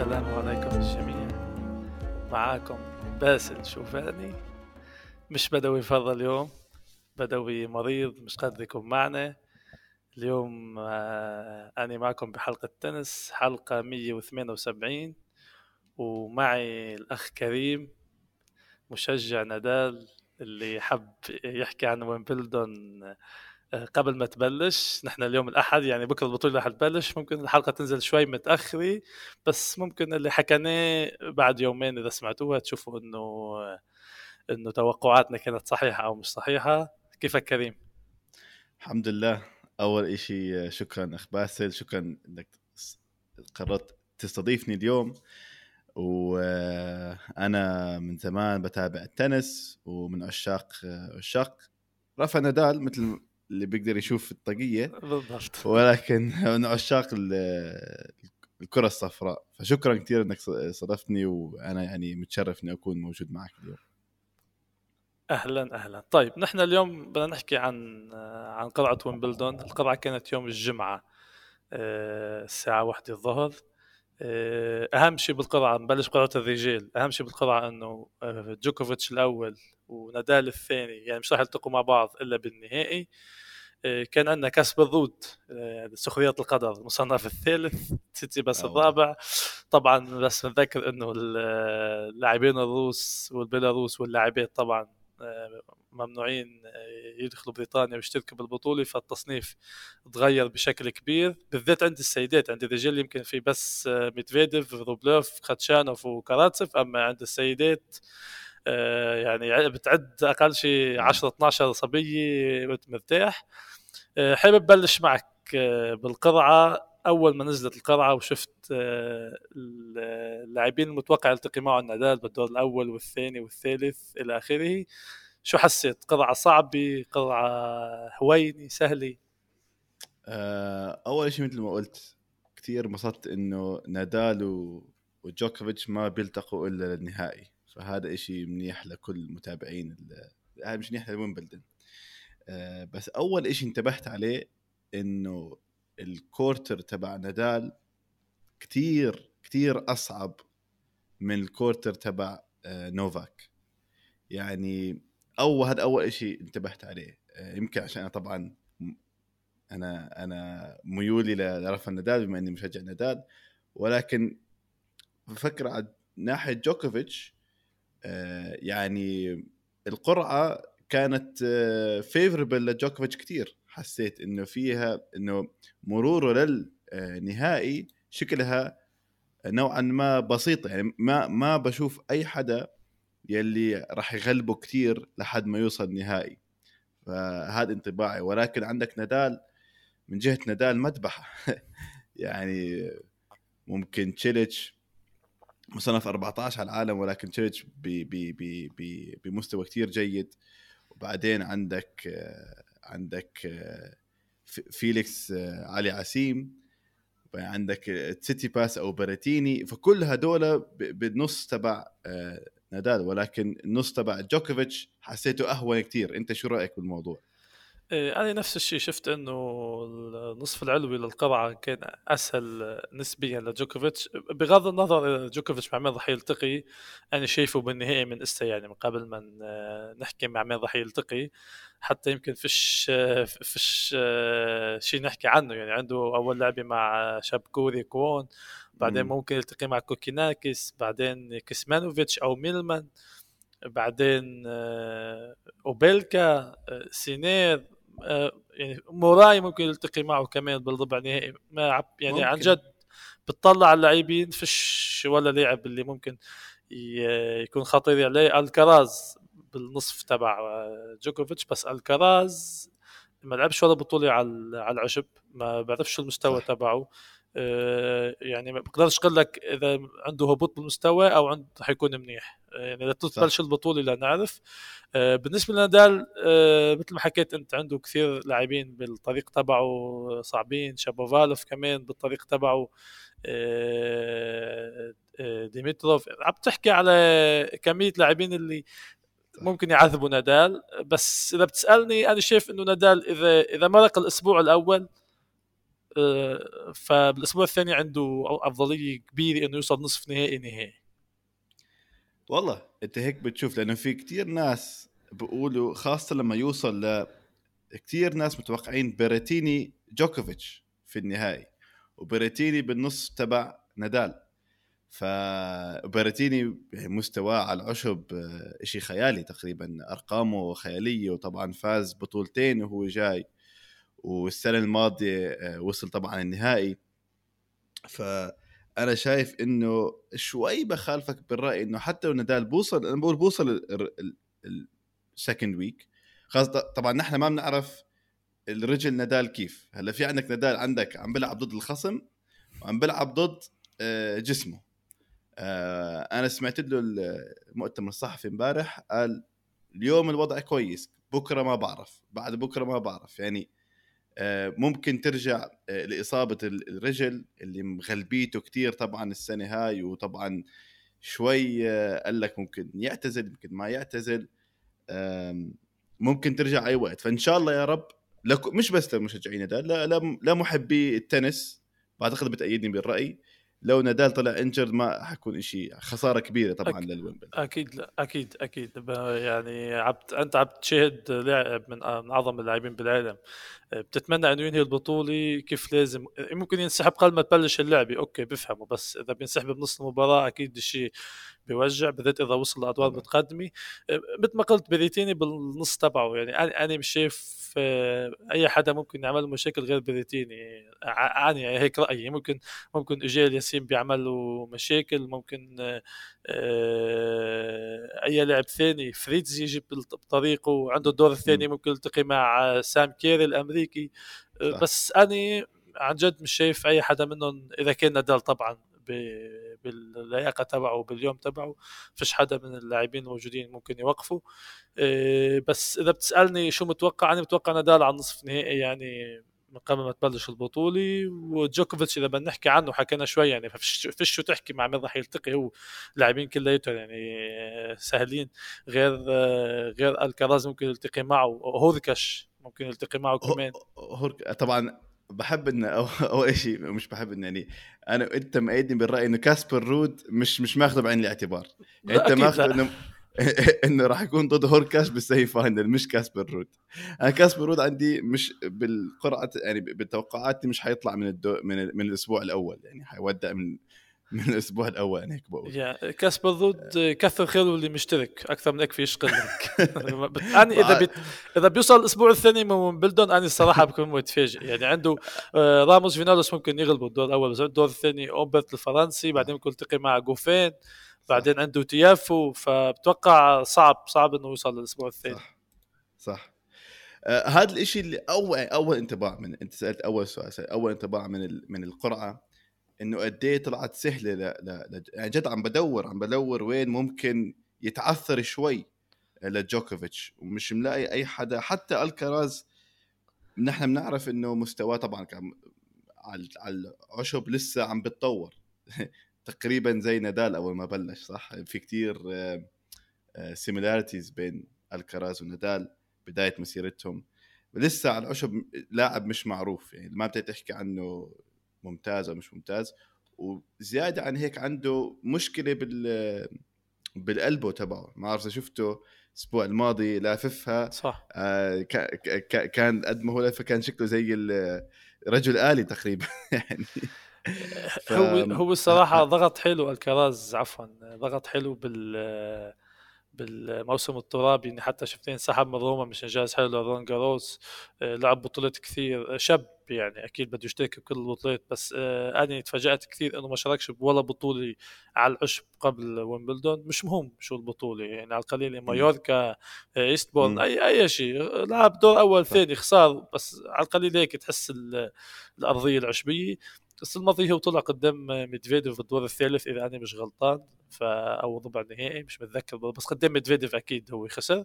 السلام عليكم الجميع. معاكم باسل شوفاني. مش بدوي فضل اليوم بدوي مريض مش قادر يكون معنا. اليوم آه، أنا معكم بحلقة تنس حلقة 178 ومعي الأخ كريم مشجع نادال اللي حب يحكي عن ويمبلدون قبل ما تبلش نحن اليوم الأحد يعني بكرة البطولة رح تبلش ممكن الحلقة تنزل شوي متأخرة بس ممكن اللي حكيناه بعد يومين إذا سمعتوها تشوفوا إنه إنه توقعاتنا كانت صحيحة أو مش صحيحة. كيفك كريم؟ الحمد لله. أول إشي شكرا اخ باسل شكرا إنك قررت تستضيفني اليوم. وأنا من زمان بتابع التنس ومن عشاق عشاق رافا نادال مثل اللي بيقدر يشوف الطاقية. بالضبط. ولكن من عشاق الكرة الصفراء. فشكرا كثير إنك صادفتني وأنا يعني متشرف إني أكون موجود معك اليوم. أهلا أهلا. طيب نحن اليوم بدنا نحكي عن عن قرعه ويمبلدون. القرعه كانت يوم الجمعة آه، الساعة واحدة الظهر. آه، أهم شيء بالقرعه نبلش قرعه الرجال. أهم شيء بالقرعه إنه آه، جوكوفيتش الأول ونادال الثاني. يعني مش راح يلتقوا مع بعض إلا بالنهائي. كان عندنا كاسبر رود سخرية القدر المصنف الثالث تسيتسيباس الرابع. طبعا بس نذكر إنه اللاعبين الروس والبيلاروس واللاعبات طبعا ممنوعين يدخلوا بريطانيا ويشتركوا بالبطولة فالتصنيف تغير بشكل كبير. بالذات عند السيدات عند الرجال يمكن في بس ميدفيديف روبلوف خاتشانوف وكاراتسف أما عند السيدات آه، يعني بتعد أقل شيء 10 12 صبية مرتاح. آه، حابب بلش معك آه، بالقرعة. أول ما نزلت القرعة وشفت اللاعبين المتوقع التقي معه النادال بالدور الأول والثاني والثالث إلى آخره. شو حسيت؟ قرعة صعبة قرعة هوينه سهلة؟ أول شيء مثل ما قلت كثير انبسطت إنه نادال وجوكوفيتش ما بيلتقوا إلا للنهائي. فهذا إشي منيح لكل متابعين هذا مش منيح لويمبلدون آه بس أول إشي انتبهت عليه إنه ال quarter تبع نادال كتير كتير أصعب من ال quarter تبع آه نوفاك. يعني اول هذا أول إشي انتبهت عليه. آه يمكن عشان أنا طبعا أنا أنا ميولي لرافا نادال بما إني مشجع نادال. ولكن بفكر على ناحية جوكوفيتش يعني القرعة كانت فيفربل آه، لجوكوفيتش كثير حسيت إنه فيها إنه مروره للنهائي شكلها نوعا ما بسيطه يعني ما ما بشوف أي حدا يلي راح يغلبه كثير لحد ما يوصل النهائي فهذا انطباعي. ولكن عندك نادال من جهة نادال مذبحة. يعني ممكن تشيلتش مصنف 14 على العالم ولكن تشيلتش بمستوى كتير جيد. وبعدين عندك عندك فيليكس اوجيه علياسيم عندك تسيتسيباس أو بريتيني فكل هدول بالنص تبع نادال ولكن النص تبع جوكوفيتش حسيته أهون كتير. أنت شو رأيك بالموضوع؟ إيه، أنا نفس الشيء شفت إنه النصف العلوي للقرعة كان أسهل نسبيا لجوكوفيتش. بغض النظر جوكوفيتش مع مين راح يلتقي أنا شايفه بالنهائي من إستا يعني من قبل ما نحكي مع مين راح يلتقي حتى يمكن فيش فيش شيء نحكي عنه يعني. عنده أول لعبة مع شاب كوري كوون بعدين ممكن يلتقي مع كوكيناكيس بعدين كيتسمانوفيتش أو ميلمان بعدين آه، أوبيلكا آه، سينر يعني موراي ممكن يلتقي معه كمان بالربع نهائي. ما يعني ممكن. عن جد بتطلع على اللاعبين فيش ولا لاعب اللي ممكن يكون خطير. عندك الكراز بالنصف تبع آه، جوكوفيتش بس الكراز ما لعبش ولا بطولة على على العشب. ما بعرفش المستوى تبعه. آه، يعني ما بقدرش أقول لك إذا عنده هبوط بالمستوى أو عنده حيكون منيح. يعني إذا تبلش البطوله لا نعرف. آه، بالنسبة لنادال آه، مثل ما حكيت أنت عنده كثير لاعبين بالطريق تبعه صعبين شابوفالوف كمان بالطريق تبعه ديمتروف عم تحكي على كمية لاعبين اللي ممكن يعذبوا نادال. بس إذا بتسألني أنا شايف إنه نادال اذا إذا مرق الأسبوع الأول آه، فبالاسبوع الثاني عنده أفضلية كبيرة إنه يوصل نصف نهائي نهائي. والله أنت هيك بتشوف لأنه في كتير ناس بيقولوا خاصة لما يوصل ل كثير ناس متوقعين بيريتيني جوكوفيتش في النهائي وبيريتيني بالنص تبع نادال. فبرتيني مستواه على العشب آه، شيء خيالي تقريبا أرقامه خيالية وطبعا فاز بطولتين وهو جاي. والسنة الماضية آه، وصل طبعا النهائي. فأنا شايف إنه شوي بخالفك بالرأي إنه حتى لو نادال بوصل أنا بقول بوصل ال second week خاصة طبعا نحن ما بنعرف الرجل نادال كيف. هلأ في عندك نادال عندك عم بيلعب ضد الخصم وعم بيلعب ضد آه، جسمه. آه، أنا سمعت له المؤتمر الصحفي إمبارح قال اليوم الوضع كويس بكرة ما بعرف بعد بكرة ما بعرف. يعني ممكن ترجع آه، لإصابة الرجل اللي مغلبيته كتير طبعا السنة هاي وطبعا شوي قال لك ممكن يعتزل يمكن ما يعتزل. ممكن ترجع أي وقت. فإن شاء الله يا رب مش بس لمشجعين نادال لا لا محبي التنس بعتقد بتأيدني بالرأي. لو نادال طلع injured حيكون شيء خسارة كبيرة طبعا أك... للويمبل أكيد لا أكيد أكيد. يعني يعني أنت عم تشاهد لاعب من أعظم اللاعبين بالعالم. بتتمنى إنه ينهي البطولة كيف لازم. ممكن ينسحب قبل ما تبلش اللعبة. أوكي بفهمه. بس إذا بينسحب بنص المباراة أكيد الشيء بيوجع بالذات إذا وصل لادوار متقدمة. مثل ما قلت بريتيني بالنص تبعه. يعني أنا مش شايف أي حدا ممكن يعمل مشاكل غير بريتيني أنا هيك رأيي. ممكن ممكن اجيل ياسين بيعمل له مشاكل. ممكن آه، أي لاعب ثاني. فريدز يجي بطريقه. وعنده الدور الثاني ممكن يلتقي مع سام كيري الأمريكي. آه، صح. بس أنا عن جد مش شايف أي حدا منهم إذا كان نادال طبعا باللياقة تبعه وباليوم تبعه فيش حدا من اللاعبين الموجودين ممكن يوقفوا آه، بس إذا بتسألني شو متوقع أنا متوقع نادال على النصف نهائي يعني من قبل ما تبلش البطولة. وجوكوفيتش إذا بدنا نحكي عنه حكينا شوي يعني فيش شو تحكي مع مين راح يلتقي هو. لاعبين كلياتهم يعني سهلين. غير غير الكراز ممكن يلتقي معه. هوركش ممكن يلتقي معه كمان. هوركاش طبعا بحب ان اول شيء مش بحب إن يعني أنا أنت مأيدني بالرأي إنه كاسبر رود مش مش ماخذه بعين الاعتبار. أنت ماخذه انه إنه راح يكون ضد هوركاش بال semi final مش كاسبر رود. أنا كاسبر رود عندي مش بالقرعة يعني بالتوقعات مش حيطلع من الدو من, من الأسبوع الأول يعني حيودع من من الأسبوع الأول أنا هيك بقول. يا كاسبر رود كثر خيره اللي مشترك. أكثر من هيك في يشغل لك أنا إذا بيت... إذا بيوصل الأسبوع الثاني من ويمبلدون أنا الصراحة بكون متفاجئ. يعني عنده آه، راموس فينيولاس ممكن يغلبوا الدور الأول بس الدور الثاني اومبيرت الفرنسي بعدين ممكن يلتقي مع جوفان بعدين عنده تيافو. فبتوقع صعب صعب إنه يوصل للأسبوع الثاني. صح. صح. آه هذا الشيء اللي أول أول انطباع من أنت سألت أول سؤال سألت أول انطباع من ال... من القرعة. إنه قد إيه طلعت سهلة ل... ل... ل... يعني جد عم بدور عم بدور وين ممكن يتعثر شوي لجوكوفيتش. ومش ملاقي أي حدا. حتى الكراز نحن بنعرف إنه مستواه طبعا كان على العشب لسه عم بتطور. تقريبا زي نادال أول ما بلش صح؟ في كتير سيميلاريتيز بين الكراز ونادال بداية مسيرتهم. لسه على العشب لاعب مش معروف. يعني ما بتحكي تحكي عنه ممتاز أو مش ممتاز وزيادة عن هيك عنده مشكلة بال بالقلبه تبعه. ما اعرف إذا شفته الأسبوع الماضي لاففها صح. آه كان قد ما هو لافه كان شكله زي رجل آلي تقريبا يعني. ف... هو هو الصراحة ضغط حلو الكراز عفوا ضغط حلو بال بالموسم الترابي اني حتى شفت انسحب من روما مش إنجاز حلو لرولان جاروس. آه، لعب بطولات كثير شاب يعني أكيد بده يشترك بكل البطولات بس آه أنا تفاجأت كثير إنه ما شاركش بولا بطولة على العشب قبل ويمبلدون مش مهم شو البطولة يعني على القليل مايوركا ايستبورن أي أي شيء لعب دور أول ثاني خسر بس على القليل هيك تحس الأرضية العشبية. بس الماضي هو طلع قدام ميدفيديف بالدور الثالث إذا أنا مش غلطان ف أو ربع نهائي مش متذكر بس قدام ميدفيديف أكيد هو خسر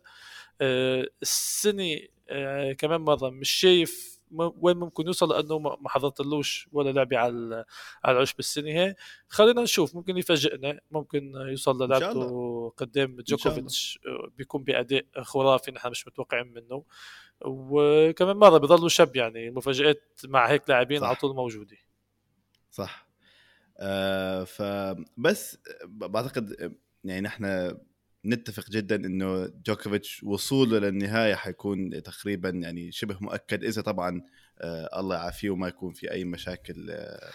آه، السنة آه، كمان مرة مش شايف وين ممكن يوصل لأنه ما حضرتلوش ولا لعبه على على العشب السنة هي خلينا نشوف ممكن يفاجئنا ممكن يوصل للعبته قدام جوكوفيتش بيكون بأداء خرافي نحن مش متوقعين منه. وكمان مرة بضلوا شاب يعني المفاجات مع هيك لاعبين على طول موجودة. صح. آه فبس بعتقد يعني نحن نتفق جدا إنه جوكوفيتش وصوله للنهاية حيكون تقريبا يعني شبه مؤكد إذا طبعا آه الله يعافيه وما يكون في أي مشاكل آه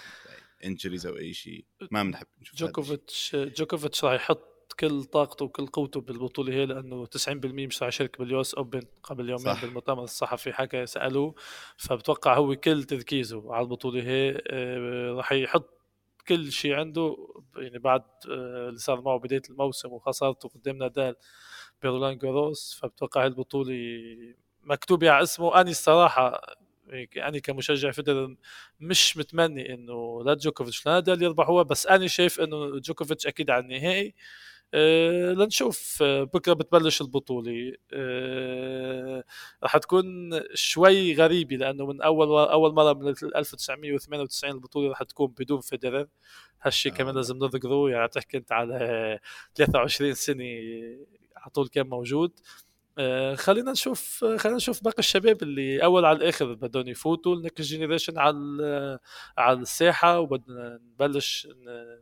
injuries أو أي شيء. ما بنحب نشوف جوكوفيتش جوكوفيتش راح يحط كل طاقته وكل قوته بالبطولة هي لأنه 90% مش راح يشارك بال US Open قبل يومين صح. بالمؤتمر الصحفي حكى سألوه. فبتوقع هو كل تركيزه على البطولة هي آه راح يحط كل شيء عنده يعني بعد آه، اللي صار معه بداية الموسم وخسارته قدام نادال برولان جاروس. فبتوقع البطولة مكتوبة على اسمه. اني الصراحة أنا كمشجع فيدرر مش متمني إنه لا جوكوفيتش لا نادال يربح هو بس أنا شايف إنه جوكوفيتش أكيد على النهائي. أه لنشوف. آه، بكرة بتبلش البطولة. أه راح تكون شوي غريبة لأنه من أول أول مرة من 1998 البطولة راح تكون بدون فيدرر. هالشيء آه. كمان لازم نذكره. يعني تحكي أنت على 23 سنة على طول كان موجود. آه، خلينا نشوف خلينا نشوف باقي الشباب اللي أول على الآخر بدهم يفوتوا. ال next generation على على الساحة وبدنا نبلش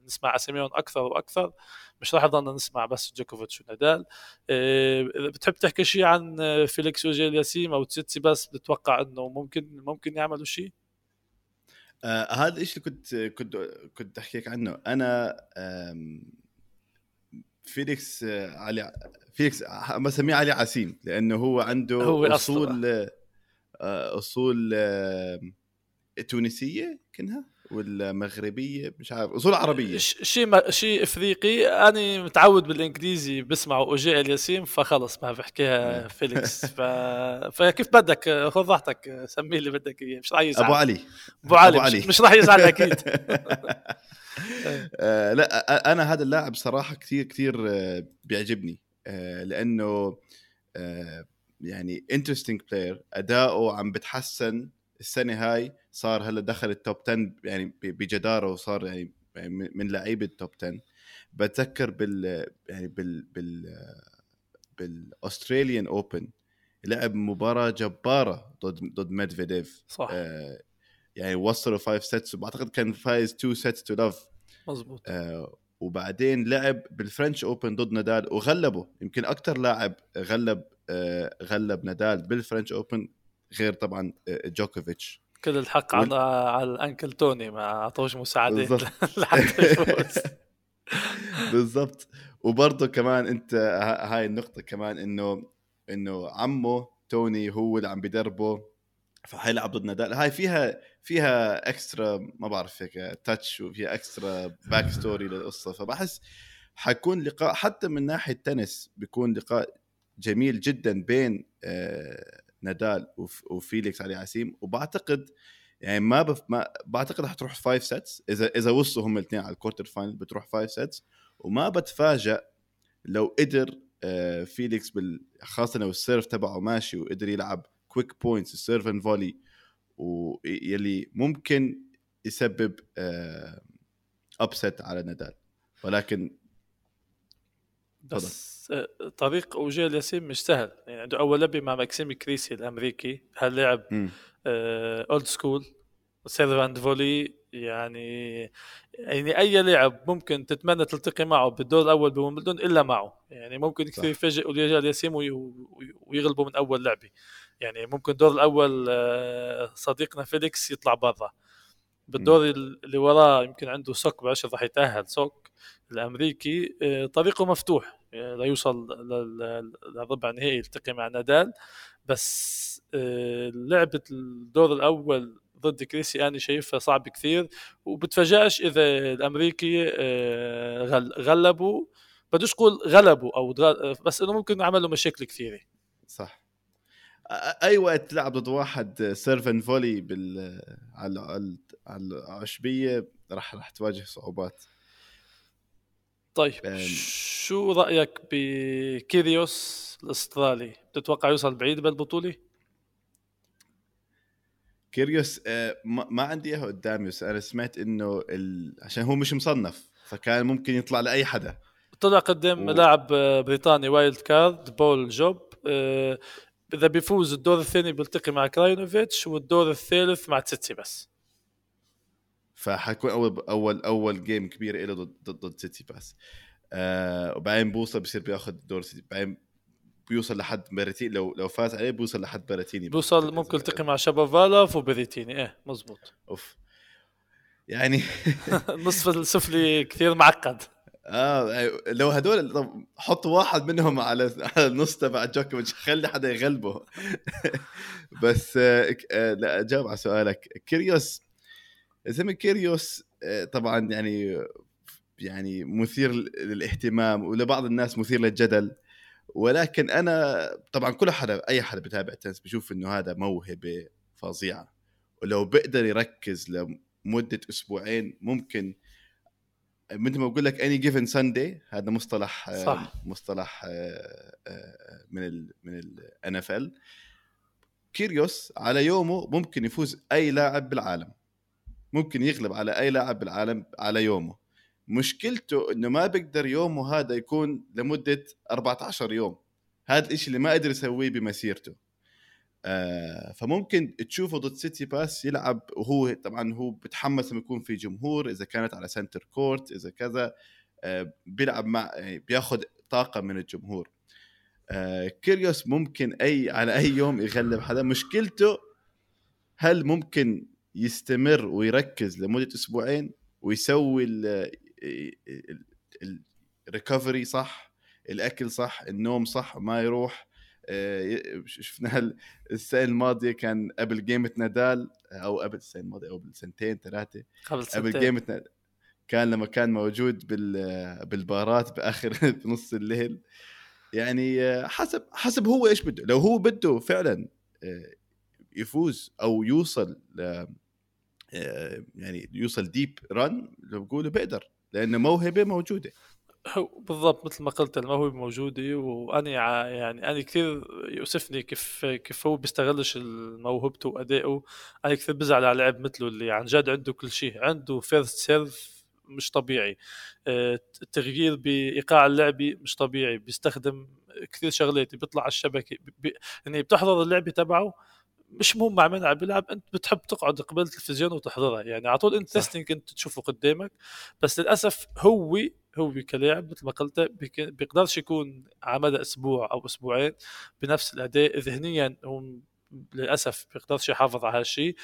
نسمع أساميهم أكثر وأكثر. مش راح نضلنا نسمع بس جوكوفيتش ونادال. آه، بتحب تحكي شيء عن فيليكس اوجيه الياسيم أو تسيتسيباس بتتوقع إنه ممكن ممكن يعملوا شيء؟ آه هذا الشيء اللي كنت كنت كنت أحكيك عنه. أنا فيليكس علي فيليكس بسميه علياسيم لأنه هو عنده هو أصول آه، أصول تونسية كنها ولا مغربيه مش عارف أصول عربية. شيء شيء إفريقي أنا متعود بالإنجليزي بسمع اوجيه الياسيم فخلص ما بحكيها نعم. فيليكس. ف... فكيف بدك؟ خذ راحتك سميه اللي بدك إياه مش راح يزعل. أبو علي. أبو علي, أبو علي. مش, مش راح يزعل أكيد. آه لا أنا هذا اللاعب صراحة كثير كثير آه، بيعجبني آه لأنه آه يعني interesting player أداؤه عم بتحسن السنة هاي صار هلأ دخل ال top 10 يعني بجدارة وصار يعني من لعيبة ال top 10 بتذكر بال يعني بال بال بال Australian Open لعب مباراة جبارة ضد ضد ميدفيديف صح. آه يعني وصلوا 5 sets وبعتقد كان فايز 2 sets to love مزبوط آه وبعدين لعب بال French Open ضد نادال وغلبه. يمكن أكثر لاعب غلب آه غلب نادال بال French Open غير طبعا آه جوكوفيتش كل الحق وال... على على ال uncle توني ما أعطوش مساعدات لحتى يفوز بالضبط. وبرضه كمان أنت هاي النقطة كمان انه إنه عمه توني هو اللي عم بدربه فحيلعب ضد نادال هاي فيها فيها extra ما بعرف هيك touch وفيها extra backstory للقصة. فبحس حيكون لقاء حتى من ناحية تنس بيكون لقاء جميل جدا بين آه نادال وفيليكس علياسيم. وبعتقد يعني ما, بف... ما بعتقد حتروح five sets إذا إذا وصلوا هم الاثنين على ال quarter final بتروح five sets وما بتفاجئ لو قدر آه، فيليكس بال... خاصة لو ال serve تبعه ماشي وقدر يلعب quick points ال serve and volley ويلي ممكن يسبب upset آه، على نادال. ولكن بس آه، طريق اوجيه الياسيم مش سهل. يعني عنده أول لعبة مع ماكسيم كريسي الأمريكي هاللاعب old school serve and volley يعني يعني أي لاعب ممكن تتمنى تلتقي معه بالدور الأول بويمبلدون إلا معه. يعني ممكن كثير يفاجئ اوجيه الياسيم ويغلبه من أول لعبة. يعني ممكن الدور الأول آه، صديقنا فيليكس يطلع برا. بالدور اللي وراه يمكن عنده سوك بعرفش راح يتأهل سوك الأمريكي آه، طريقه مفتوح. آه، لا يوصل للربع النهائي يلتقي مع نادال. بس لعبة الدور الأول ضد كريسي أنا شايفها صعب كثير. وبتفاجئش إذا الأمريكي غلبوا. بدوش أقول غلبوا أو بس إنه ممكن عملوا مشاكل كثيرة. صح. اي وقت تلعب ضد واحد serve and volley بال على على العشبية راح راح تواجه صعوبات. طيب شو رأيك بكيريوس الأسترالي؟ بتتوقع يوصل بعيد بالبطوله كيريوس آه، ما عندي اياها قدامي بس أنا سمعت إنه ال... عشان هو مش مصنف فكان ممكن يطلع لأي حدا. طلع قدام و- لاعب بريطاني wild card بول جوب. آه، إذا بيفوز الدور الثاني بيلتقي مع كراينوفيتش والدور الثالث مع تسيتسيباس. فحيكون أول اول أول game كبير له ضد ضد, ضد تسيتسيباس آه وبعدين بوصل بصير بياخذ دور سيتي بعدين بيوصل لحد بيريتيني. لو لو فاز عليه بيوصل لحد بيريتيني. بيوصل ممكن يلتقي مع شابوفالوف وبيريتيني. إيه مزبوط أوف. يعني النصف السفلي كثير معقد. آه لو هدول طب حط واحد منهم على على النص تبع جوكوفيتش خلي حدا يغلبه. بس آه آه، لا جاوب على سؤالك. كيريوس زلمه كيريوس آه، طبعا يعني يعني مثير للاهتمام ولبعض الناس مثير للجدل. ولكن أنا طبعا كل حدا أي حدا بتابع تنس بشوف إنه هذا موهبة فظيعة. ولو بقدر يركز لمدة أسبوعين ممكن مثل ما بقول لك any given Sunday هذا مصطلح آه، صح. مصطلح آه، آه، من ال من ال NFL كيريوس على يومه ممكن يفوز أي لاعب بالعالم. ممكن يغلب على أي لاعب بالعالم على يومه. مشكلته إنه ما بيقدر يومه هذا يكون لمدة 14 يوم. هذا الإشي اللي ما قدر يسويه بمسيرته. آه فممكن تشوفه ضد تسيتسيباس يلعب وهو طبعا هو بتحمس لما يكون في جمهور إذا كانت على centre court إذا كذا آه بيلعب مع يعني بياخذ طاقة من الجمهور. آه كيريوس ممكن أي على أي يوم يغلب حدا مشكلته هل ممكن يستمر ويركز لمدة أسبوعين ويسوي الريكفري صح الأكل صح النوم صح ما يروح؟ آه، شفنا السنة الماضية كان قبل جيمة نادال أو قبل السنة الماضية أو قبل سنتين ثلاثة. قبل قبل سنتين. جيمة نادال كان لما كان موجود بال بالبارات بآخر بنص الليل. يعني آه، حسب حسب هو إيش بده. لو هو بده فعلا آه، يفوز أو يوصل يعني يوصل deep run لو بقولوا بقدر لأنه موهبة موجودة. بالضبط مثل ما قلت الموهبة موجودة وأنا ع- يعني أنا كثير يؤسفني كيف كيف هو بيستغلش موهبته وأدائه. أنا كثير بزعل على لاعب مثله اللي عن جد عنده كل شيء عنده first serve مش طبيعي. آه، التغيير بإيقاع اللعبة مش طبيعي بيستخدم كثير شغلات بيطلع على الشبكة بي- يعني بتحضر اللعبة تبعه مش مهم مع مين عم بيلعب أنت بتحب تقعد قبل التلفزيون وتحضرها. يعني على طول انت صح. تستنج أنت تشوفه قدامك بس للأسف هو هو كلاعب مثل ما قلت بيقدرش يكون على مدى أسبوع أو أسبوعين بنفس الأداء. ذهنيا هو للأسف بيقدرش يحافظ على هالشيء.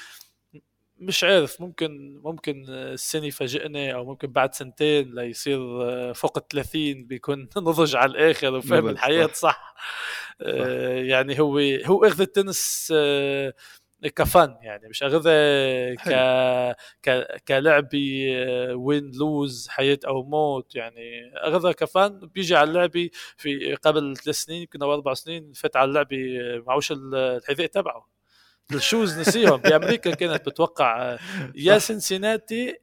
مش عارف ممكن ممكن السنة يفاجئني أو ممكن بعد سنتين ليصير فوق ال 30 بيكون نضج على الآخر وفاهم الحياة صح. صح. آه، يعني هو هو أخذ التنس آه، كفن يعني مش اخذها ك ك كلعبه وين lose حياة أو موت يعني اخذها كفن. بيجي على اللعبة في قبل ثلاث سنين يمكن أو أربع سنين فات على اللعبة معوش الحذاء تبعه. ال shoes نسيهم. بامريكا كانت بتوقع. يا سنسيناتي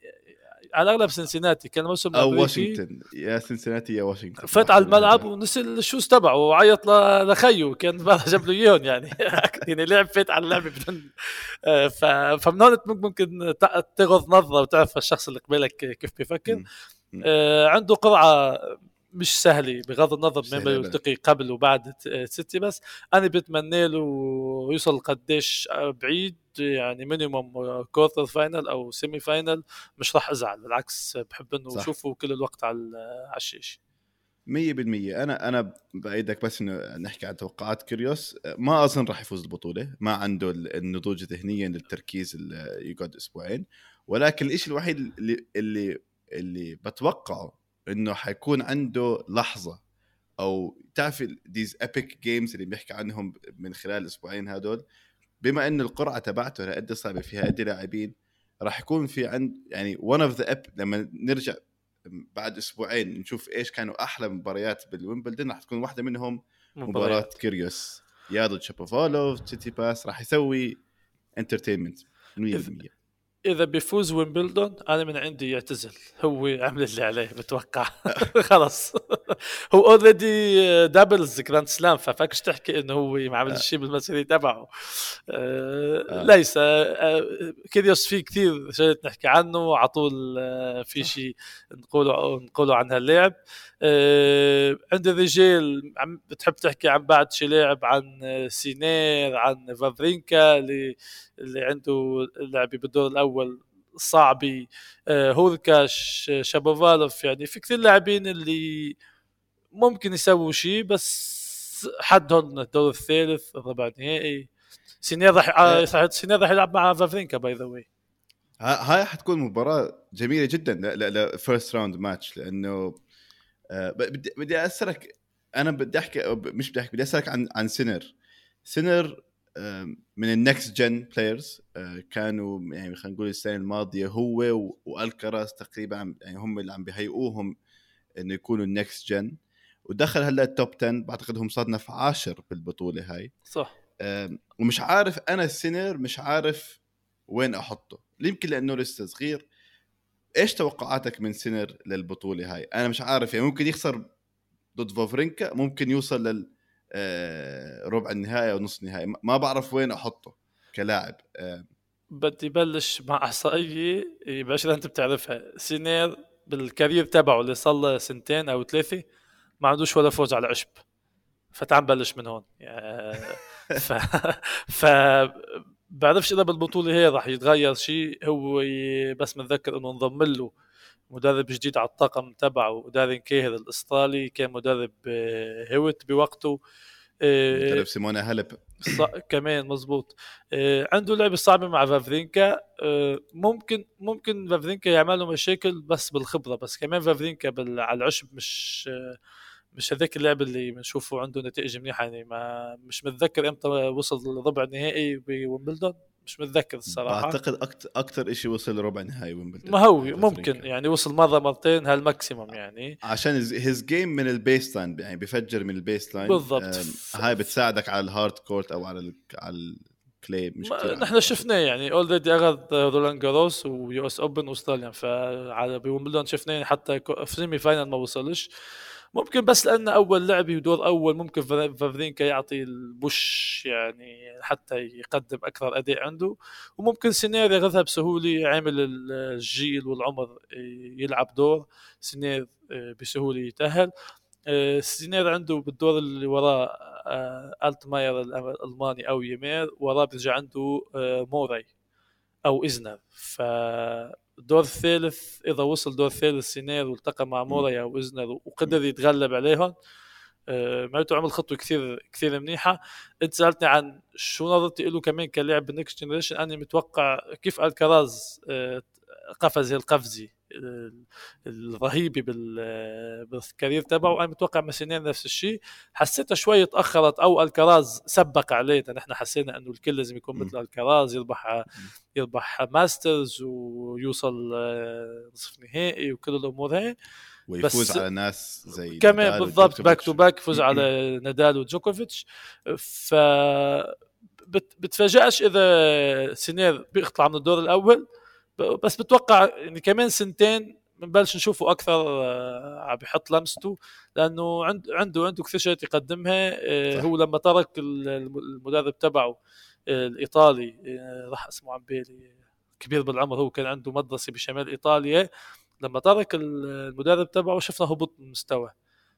على الأغلب سنسيناتي كان الموسم أو واشنطن. يا سنسناتي يا واشنطن. فات على الملعب ونسي ال shoes تبعه وعيط لخيه كان جاب له إياهم يعني. يعني لعب فات على اللعبه بدون آه،. فمن هون ممكن ت- تغض نظرة وتعرف الشخص اللي قبالك كيف بيفكر. آه، عنده قرعة مش سهلة بغض النظر سهلة أبداً. يلتقي قبل وبعد ت- تسيتسيباس أنا بتمنى له يوصل قديش بعيد. يعني minimum quarter final أو semi final مش راح أزعل بالعكس بحب إنه. أشوفه كل الوقت على على الشاشه 100% أنا أنا بأيدك بس إنه نحكي عن توقعات كيريوس ما اظن راح يفوز البطولة ما عنده ال- النضوج ذهنيا للتركيز اللي يقعد أسبوعين. ولكن الشيء الوحيد اللي اللي اللي بتوقعه إنه حيكون عنده لحظة أو تعرف these epic games اللي بنحكي عنهم من خلال الاسبوعين هدول بما انه القرعة تبعته لقد صعبه فيها قد لاعبين راح يكون في عند يعني one of the لما نرجع بعد أسبوعين نشوف إيش كانوا أحلى مباريات بالويمبلدون راح تكون واحدة منهم مباراة كيريوس. يا ضد شابوفالوف تسيتسيباس راح يسوي entertainment 100% إذا بيفوز ويمبلدون أنا من عندي يعتزل. هو عمل اللي عليه بتوقع خلص هو already doubles Grand Slam ففاكش تحكي إنه هو ما عمل شيء بالمسيرة تبعه. آه، آه. ليس. آه، كيريوس في كثير شغلات نحكي عنه. على طول آه، في شيء نقوله نقوله عن هاللاعب. آه، عند الرجال عم بتحب تحكي عن بعد شي لاعب عن آه، سينير عن فافرينكا اللي اللي عنده لعبي بالدور الأول. صعبي آه، هوركاش شابوفالوف يعني في كثير لاعبين اللي ممكن يسووا شيء بس حدهم الدور الثالث الربع النهائي سينير راح آه. سينير راح يلعب مع فافرينكا by the way ها- هاي حتكون مباراة جميلة جدا لا لا first round match لأنه آه، بدي بدي أسألك أنا بدي أحكي مش بدي أحكي بدي أسألك عن عن سينر. سينر من ال next gen players كانوا يعني خلينا نقول السنة الماضية هو وألكراز تقريبا يعني هم اللي عم بيهيئوهم إنه يكونوا ال next gen ودخل هلأ ال top 10 بعتقد هم صنف عاشر بالبطولة هاي. صح. ومش عارف أنا السينر مش عارف وين أحطه. يمكن لأنه لسه صغير. إيش توقعاتك من سينر للبطولة هاي؟ أنا مش عارف يعني ممكن يخسر ضد فافرينكا ممكن يوصل لل ربع النهائي أو نص النهائي. ما- بعرف وين أحطه كلاعب. آه، بدي بلش مع احصائيه باش إذا أنت بتعرفها. سينير بالكارير تبعه اللي صار له سنتين أو ثلاثة ما عندوش ولا فوز على عشب. فتعال نبلش من هون. ف ف بعرفش إذا بالبطولة هي راح يتغير شيء. هو بس متذكر إنه انضم له مدرب جديد على الطاقم تبعه دارين كيهر الاسترالي كان مدرب آه، هوت بوقته آه، مدرب سيمونا هلب. كمان مزبوط آه، عنده لعبة صعبة مع فافرينكا ممكن ممكن فافرينكا يعمل له مشاكل بس بالخبرة بس كمان فافرينكا بال... على العشب مش مش هذاك اللعب اللي بنشوفه عنده نتائج منيحة يعني ما مش متذكر إمتى وصل لربع النهائي بويمبلدون مش متذكر الصراحة بعتقد أكثر أكثر شيء وصل ربع نهائي ويمبلدون ما هو. ممكن يعني وصل مرة مرتين هال maximum يعني عشان his game من ال baseline يعني بيفجر من ال baseline بالضبط. هاي بتساعدك على ال hard court أو على ال على ال clay مش نحن شفناه يعني already أخذ رولان جاروس و US Open و Australian فعلى بويمبلدون شفناه حتى semi final ما وصلش ممكن بس لأن أول لعبه ودور أول ممكن فا- فافرينكا يعطي ال push يعني حتى يقدم أكثر أداء عنده. وممكن سينير ياخذها بسهولة عامل ال- الجيل والعمر يلعب دور سينير آه، بسهولة يتأهل. آه، سينير عنده بالدور اللي وراه آه، ألتماير الألماني أو يمير وراه بيرجع عنده موراي أو إزنر. فالدور الثالث إذا وصل دور ثالث سينير والتقى مع موراي أو ازنر وقدر يتغلب عليهم. آه، معناته عمل خطوة كثير كثير منيحة. أنت سألتني عن شو نظرتي له كمان كلاعب بال next generation أنا متوقع كيف الكراز آه، قفز القفزه آه، الرهيبه بال- بال career تبعه. أنا متوقع من سينير نفس الشيء. حسيتها شوي تأخرت أو ألكراز سبق عليه. نحن حسينا إنه الكل لازم يكون. مثل ألكراز يربح يربح Masters ويوصل آه، نصف نهائي وكل الأمور هي ويفوز على ناس زي كمان بالضبط back to. back فوز على نادال وجوكوفيتش. ف بت- بتفاجئش إذا سينير بيطلع من الدور الأول. بس بتوقع يعني كمان سنتين بنبلش نشوفه أكثر آه، عم بيحط لمسته. لأنه عنده عنده عنده كثير شغلات يقدمها آه، صح. هو لما ترك ال- الم- المدرب تبعه آه، الإيطالي راح اسمه عن بالي كبير بالعمر هو كان عنده مدرسة بشمال إيطاليا. لما ترك ال- المدرب تبعه شفنا هبوط بالمستوى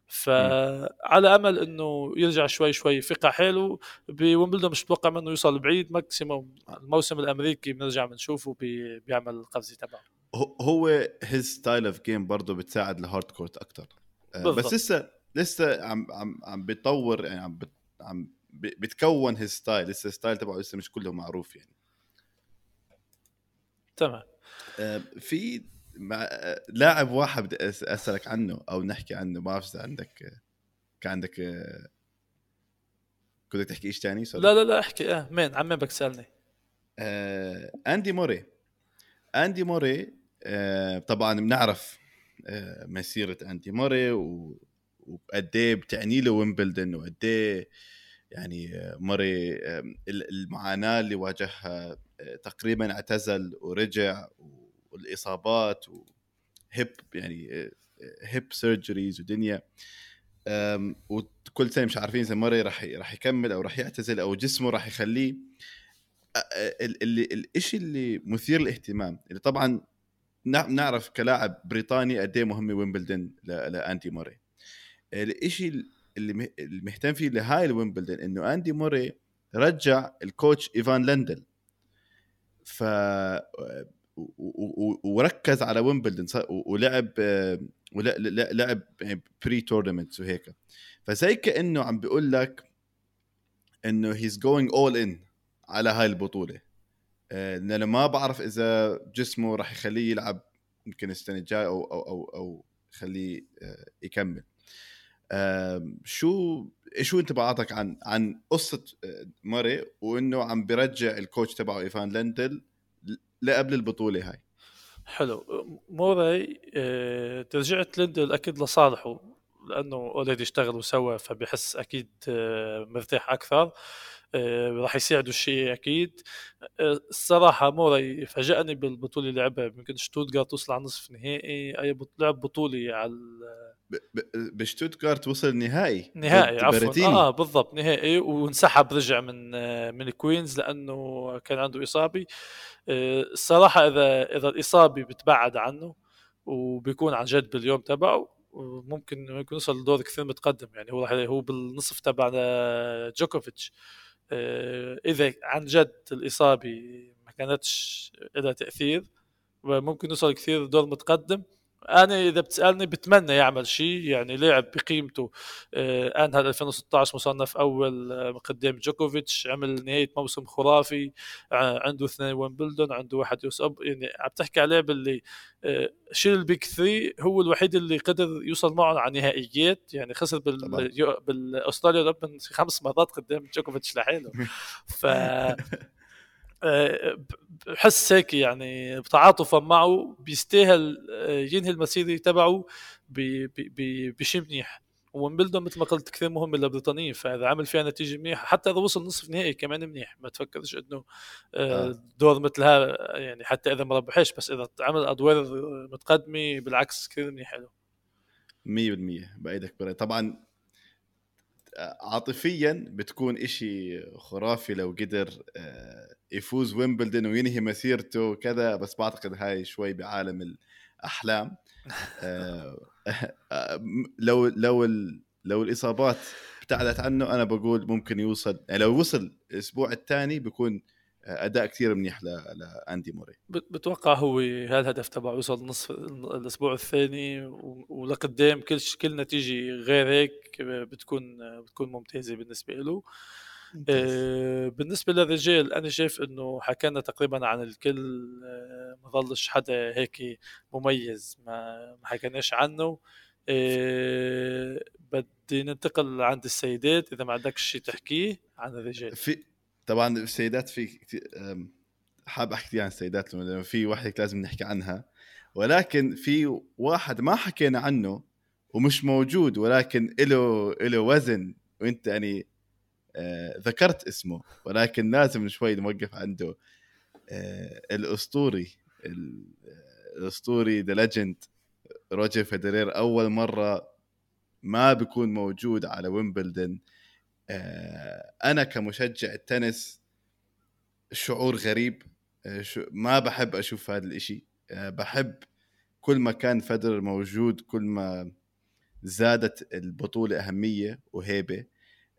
فعلى أمل إنه يرجع شوي شوي فقع حاله بويمبلدون مش متوقع منه يوصل بعيد maximum الموسم الأمريكي بنرجع بنشوفه بي بيعمل القفزة تبعه. هو- his style of game برضه بتساعد ال hard court أكثر بالضبط. بس لسه لسه عم عم عم بيطور يعني عم بت عم بتكون his style لسه ال style تبعه لسه مش كله معروف يعني. تمام. آه، في مع لاعب واحد بدي أسألك عنه أو نحكي عنه ما بعرف إذا عندك كان عندك كنت بدك تحكي شيء ثاني لا لا لا احكي آه مين؟ عم مين بدك تسألني. آه، أندي موري. أندي موري آه، طبعا بنعرف آه، مسيرة أندي موري و- وقد إيه بتعني له ويمبلدون وقد إيه يعني آه، موري آه، ال- المعاناة اللي واجهها آه، تقريبا اعتزل ورجع والإصابات و hip يعني آه، hip surgeries ودنيا. وكل سنه مش عارفين إذا موري راح راح يكمل أو راح يعتزل أو جسمه راح يخليه. أ- أ- ال- اللي الشيء اللي مثير للاهتمام اللي طبعا نع- نعرف كلاعب بريطاني قد إيه مهم ويمبلدون ل- لأندي موري. الشيء اللي مه- اللي مهتم فيه لهاي الويمبلدون إنه أندي موري رجع ال coach إيفان لندل. ف وركز على ويمبلدون صار- و- ولعب آه، لعب pre tournaments وهيك. فزي كأنه عم بيقول لك إنه he's going all in على هاي البطولة. آه، لأن أنا ما بعرف إذا جسمه راح يخليه يلعب يمكن السنة الجاية أو أو أو أو يخليه آه، يكمل. شو شو انطباعاتك عن عن قصة آه، موري وإنه عم برجع ال coach تبعه إيفان لندل لقبل البطولة هاي. حلو. موراي آه، ترجعة ليندل أكيد لصالحه لأنه already اشتغل وسوى فبحس أكيد آه، مرتاح أكثر. آه، راح يساعده الشيء أكيد. الصراحة موراي فاجأني بالبطولة اللي لعبها. يمكن شتوتغارت وصل على نصف نهائي. أي لعب بطولة على بشتوتغارت وصل نهائي نهائي عفوا. آه بالضبط نهائي. وانسحب رجع من آه، من كوينز لأنه كان عنده إصابة. آه، الصراحة إذا إذا الإصابة بتبعد عنه وبيكون عن جد باليوم تبعه ممكن ممكن يوصل لدور كثير متقدم. يعني هو راح هو بالنصف تبع آه، جوكوفيتش. إذا عن جد الإصابة ما كانتش لها تأثير ممكن يوصل كثير دور متقدم. أنا إذا بتسألني بتمنى يعمل شيء يعني لاعب بقيمته. آه، انهى 2016 مصنف أول آه، قدام جوكوفيتش عمل نهاية موسم خرافي. ع- عنده اثنين ويمبلدون عنده واحد US Open يعني عم تحكي على لاعب اللي آه، شيل ال Big Three هو الوحيد اللي قدر يوصل معهم على نهائيات. يعني خسر. بال بال Australian Open خمس مرات قدام جوكوفيتش لحاله. ف آه، بحس هيك يعني بتعاطفا معه بيستاهل آه، ينهي المسيرة تبعه بشيء منيح. ويمبلدون مثل ما قلت كثير مهم للبريطانيين فإذا عمل فيها نتيجة منيحة حتى إذا وصل نصف نهائي كمان منيح. ما تفكرش إنه آه، آه. دور مثل هذا يعني حتى إذا ما ربحش بس إذا عمل أدوار متقدمة بالعكس كثير منيح له. 100% بأيدك بري طبعا عاطفيا بتكون إشي خرافي لو قدر آه، يفوز ويمبلدون وينهي مسيرته وكذا بس بعتقد هاي شوي بعالم الأحلام. آه، لو لو ال- لو الإصابات ابتعدت عنه أنا بقول ممكن يوصل يعني لو وصل الأسبوع الثاني بيكون أداء كثير منيح لأندي موري. بت- بتوقع هو هذا الهدف تبعه يوصل نصف الأسبوع الثاني ولقدام كل كل نتيجة غير هيك بتكون بتكون ممتازة بالنسبة له. آه، بالنسبة للرجال أنا شايف إنه حكينا تقريبا عن الكل آه، ما ظلش حدا هيك مميز ما ما حكيناش عنه. آه، بدي ننتقل عند السيدات إذا ما عندك شيء تحكيه عن الرجال في طبعا السيدات في حاب أحكي عن السيدات لأنه في وحده لازم نحكي عنها. ولكن في واحد ما حكينا عنه ومش موجود ولكن له له وزن وأنت يعني آه ذكرت اسمه ولكن لازم شوي نوقف عنده. آه الأسطوري ال- الأسطوري the legend روجر فيدرير أول مرة ما بيكون موجود على ويمبلدون آه، أنا كمشجع التنس شعور غريب. ما بحب أشوف هذا الإشي. بحب كل ما كان فيدرر موجود كل ما زادت البطولة أهمية وهيبة.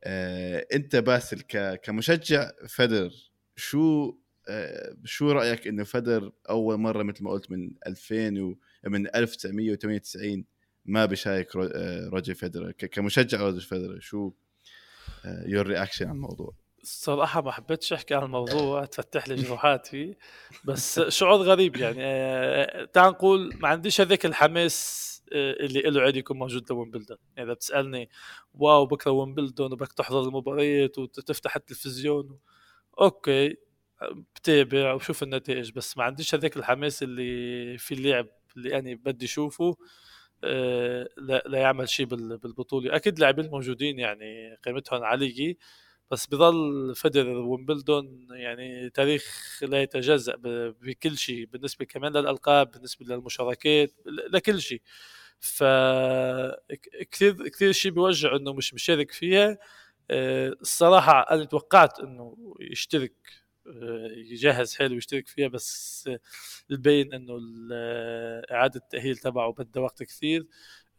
آه، أنت باسل كمشجع فدر شو آه، شو رأيك إنه فدر أول مرة مثل ما قلت من 2000 و من 1998 ما بشارك رو- آه، روجر فيدرر؟ ك- كمشجع روجر فيدرر شو your reaction على الموضوع؟ الصراحة ما حبيتش أحكي عن الموضوع تفتح لي جروحاتي بس شعور غريب يعني. تعال نقول ما عنديش هذاك الحماس اللي له عادي يكون موجود لويمبلدون. يعني إذا بتسألني واو بكرة ويمبلدون وبدك تحضر المباريات وتفتح التلفزيون. أوكي بتابع وشوف النتائج بس ما عنديش هذاك الحماس اللي في اللعب اللي أنا بدي أشوفه آه، لا يعمل شيء بال- بالبطولة. أكيد لاعبين موجودين يعني قيمتهم عالية. بس بضل فدرر ويمبلدون يعني تاريخ لا يتجزأ ب- بكل شيء بالنسبة كمان للألقاب بالنسبة للمشاركات لكل شيء. ف كثير كثير شيء بيوجع إنه مش مشارك فيها. آه، الصراحة أنا توقعت إنه يشترك آه، يجهز حاله ويشترك فيها بس البين إنه إعادة التأهيل تبعه بدها وقت كثير.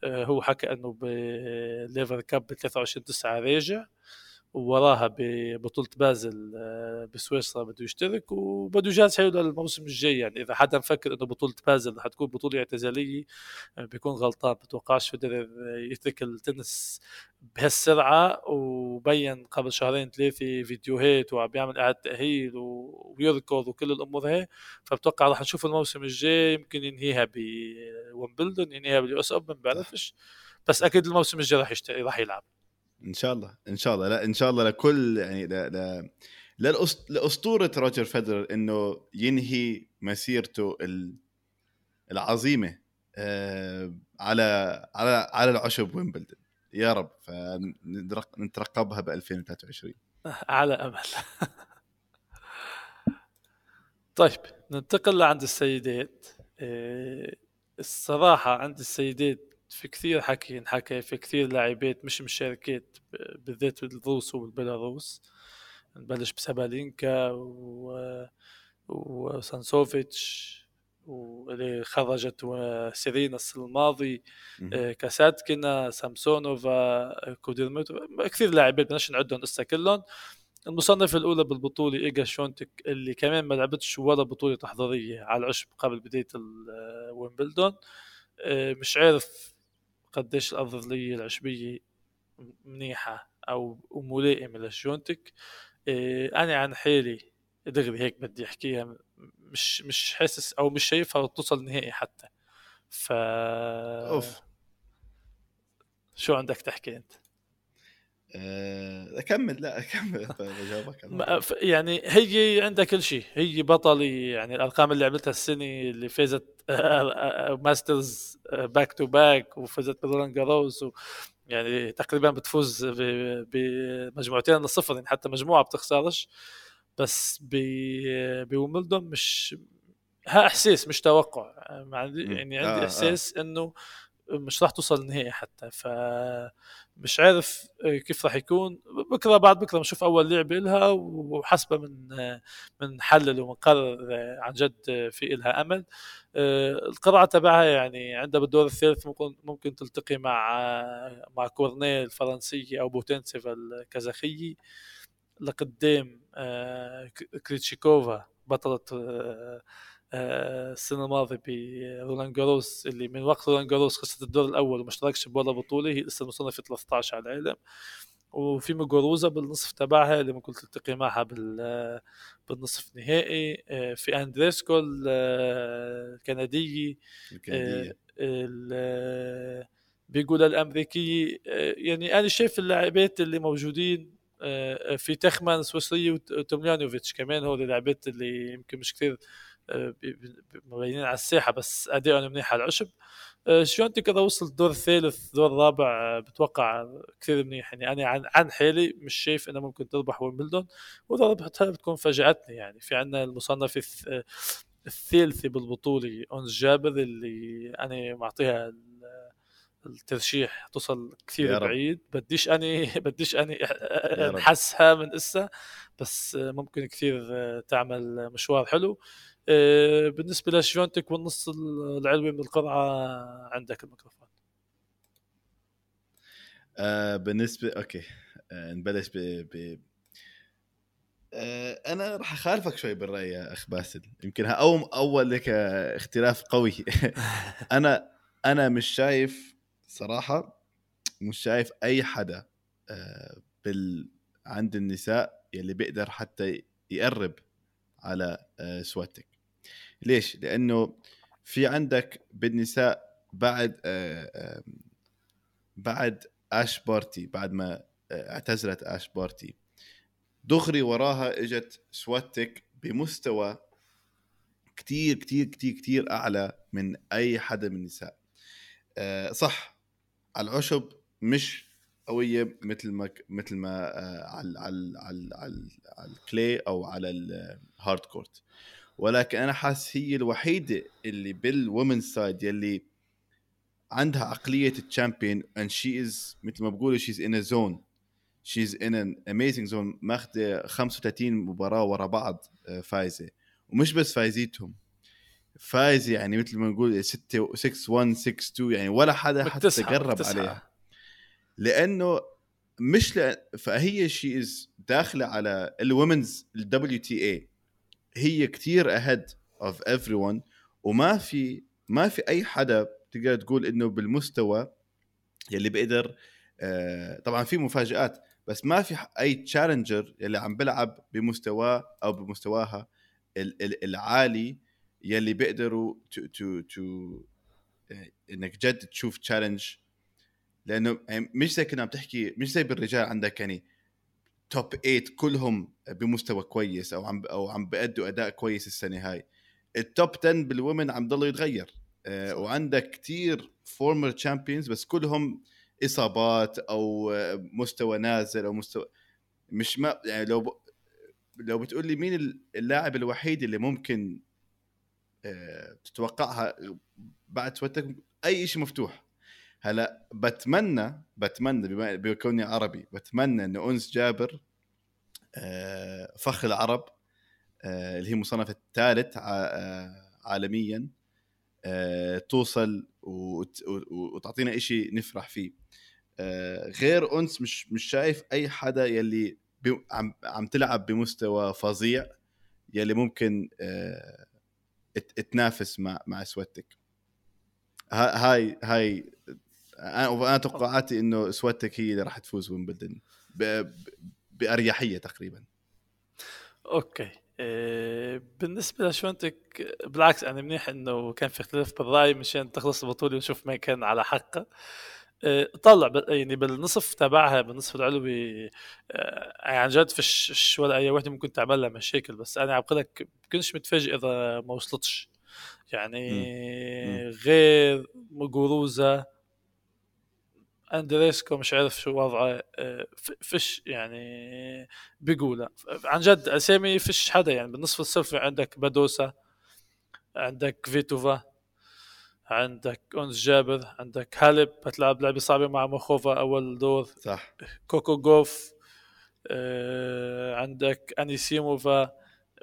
آه، هو حكى إنه بليفر كاب ب 23 9 راجع. ووراها ببطوله بازل آه، بسويسرا بده يشترك وبده يجهز حاله للموسم الجاي. يعني إذا حدا مفكر إنه بطولة بازل رح تكون بطولة اعتزالية آه، بيكون غلطان. بتوقعش فيدرر يترك التنس بهالسرعة وبين قبل شهرين ثلاثة فيديوهات وعم بيعمل إعادة تأهيل ويركض وكل الأمور هي. فبتوقع رح نشوف الموسم الجاي. يمكن ينهيها بومبلدون ينهيها بال US Open بعرفش. بس أكيد الموسم الجاي رح يشترك رح يلعب. إن شاء الله إن شاء الله. لا إن شاء الله لكل يعني لا لا لأسطورة روجر فيدرر إنه ينهي مسيرته العظيمة آه، على على على العشب ويمبلدون يا رب فنترقبها ب 2023 على أمل. طيب ننتقل لعند السيدات. آه، الصراحة عند السيدات في كثير حكي انحكى في كثير لاعبات مش مشاركات بالذات بالروس والبيلاروس نبلش بسابالينكا و... وساسنوفيتش واللي خرجت السنة الماضي آه، كاساتكينا سامسونوفا كوديرميتوفا كثير لاعبات بدناش نعدهم هسه كلهم. المصنفة الأولى بالبطولة إيجا شفيونتك اللي كمان ما لعبتش ولا بطولة تحضيرية على العشب قبل بداية ويمبلدون. آه، مش عارف قديش الأفضلية العشبية منيحة أو ملائمة لشفيونتك إيه أنا عن حالي دغري هيك بدي أحكيها مش مش حاسس أو مش شايفها توصل نهائي حتى. ف أوف. شو عندك تحكي أنت؟ أه، أكمل لا أكمل. أجاوبك يعني هي عندها كل شيء. هي بطلة يعني الأرقام اللي عملتها السنة اللي فازت Masters back to back وفازت برولان جاروس يعني تقريبا بتفوز بمجموعتين لصفر يعني حتى مجموعة بتخسرش. بس بومبلدون مش ها إحساس مش توقع. يعني عندي آه إحساس آه. إنه مش راح توصل النهائي حتى. فمش عارف كيف راح يكون. بكره بعد بكره بنشوف أول لعبة لها وحسب من من حلل ومنقرر عن جد في لها أمل. القرعه تبعها يعني عندها بالدور الثالث ممكن ممكن تلتقي مع مع كورنيل الفرنسية أو بوتنسيفا الكازاخيه لقدام كريتشيكوفا بطلة آه، السنة الماضيه برولان جاروس اللي من وقت رولان جاروس خسرت الدور الأول وما اشتركش بولا بطولة هي لسه مصنفة 13 على العالم. وفي مجوروزا بالنصف تبعها اللي ممكن تلتقي معها بال بالنصف النهائي آه، في أندريسكو الكندية آه، بيقول الأمريكية يعني أنا شايف اللاعبات اللي موجودين في تخمان سويسري وتوميانوفيتش كمان هو اللاعبات اللي يمكن مش كثير مبينين على الساحة بس ادائهم منيح على العشب. آه، شونتي كذا وصل دور ثالث دور رابع آه، بتوقع كثير منيح. يعني أنا عن عن حالي مش شايف انها ممكن تربح ويمبلدون. وإذا ربحتها بتكون فاجاتني يعني. في عندنا المصنف الثالثة بالبطولة أونس جابر اللي أنا معطيها الترشيح توصل كثير بعيد. بديش أني بديش أني أنحسها من إسا بس ممكن كثير تعمل مشوار حلو. آه، بالنسبة لشفونتك والنص العلوي من القرعه عندك الميكروفون. آه بالنسبة okay. آه نبلش ب, ب... آه أنا راح أخالفك شوي بالرأي يا أخ باسل. يمكن أو أول لك اختلاف قوي. أنا أنا مش شايف صراحة مش شايف أي حدا آه بال عند النساء يلي بيقدر حتى يقرب على آه سواتك. ليش؟ لأنه في عندك بالنساء بعد آه، بعد اش بارتي بعد ما آه، اعتزلت اش بارتي دغري وراها إجت سواتك بمستوى كتير كتير كتير كتير أعلى من أي حدا من النساء. آه، صح على العشب مش قوية مثل ما مثل ما على على على على ال clay أو على ال hard court ولكن أنا حاسس هي الوحيدة اللي بال women side يلي عندها عقلية ال champion and she is مثل ما بقولوا she's in a zone. She's in an amazing zone. ماخذه 35 مباراة ورا بعض آه، فايزة. ومش بس فايزيتهم فايزة يعني مثل ما نقول 6 6 1 6 2 يعني ولا حدا حتى قرب. عليها. لأنه مش لأ فهي she is داخلة على ال women's ال WTA هي كتير ahead of one وما في ما في أي حدا تقدر تقول إنه بالمستوى يلي بيقدر آه، طبعا في مفاجآت بس ما في أي challenger يلي عم بيلعب بمستواه أو بمستواها ال- ال- العالي يلي بيقدروا to to to إنك جد تشوف challenge لأنه يعني مش زي كنا عم تحكي مش زي بالرجال عندك يعني top 8 كلهم بمستوى كويس أو عم أو عم بيأدوا أداء كويس السنة هاي. ال top 10 بال women عم ضل يتغير. آه، صح. وعندك كتير former champions بس كلهم إصابات أو آه، مستوى نازل أو مستوى مش ما يعني لو ب... لو بتقول لي مين اللاعب الوحيد اللي ممكن آه، تتوقعها بعد سويتك أي شيء مفتوح. هلا بتمنى بتمنى بما بكوني عربي بتمنى انه أنس جابر آه، فخر العرب آه، اللي هي مصنفة الثالث آه، عالميا توصل وتعطينا إشي نفرح فيه. غير أنس مش مش شايف أي حدا يلي عم عم تلعب بمستوى فظيع يلي ممكن تنافس مع مع سويتك ها- هاي هاي أنا أنا توقعاتي إنه سويتك هي اللي راح تفوز ويمبلدن. بأريحية تقريبا. أوكي. إيه بالنسبة لشونتك بالعكس أنا منيح إنه كان في اختلاف بالرأي مشان تخلص البطولة ونشوف مين كان على حق إيه طلع يعني بالنصف تبعها بالنصف العلوي آه، يعني عن جد فيش ولا أي وحده ممكن تعمل لها مشاكل بس أنا عم لك بكونش متفاجئ إذا ما وصلتش. يعني. غير مقروزه أندريسكو مش عارف شو وضعه آه، ف- فيش يعني بيقولها عن جد أسامي فيش حدا يعني بالنصف السفلي عندك بادوسا عندك كفيتوفا عندك أونس جابر عندك هاليب بتلعب لعبة صعبة مع موخوفا أول دور صح. كوكو جوف آه، عندك أنيسيموفا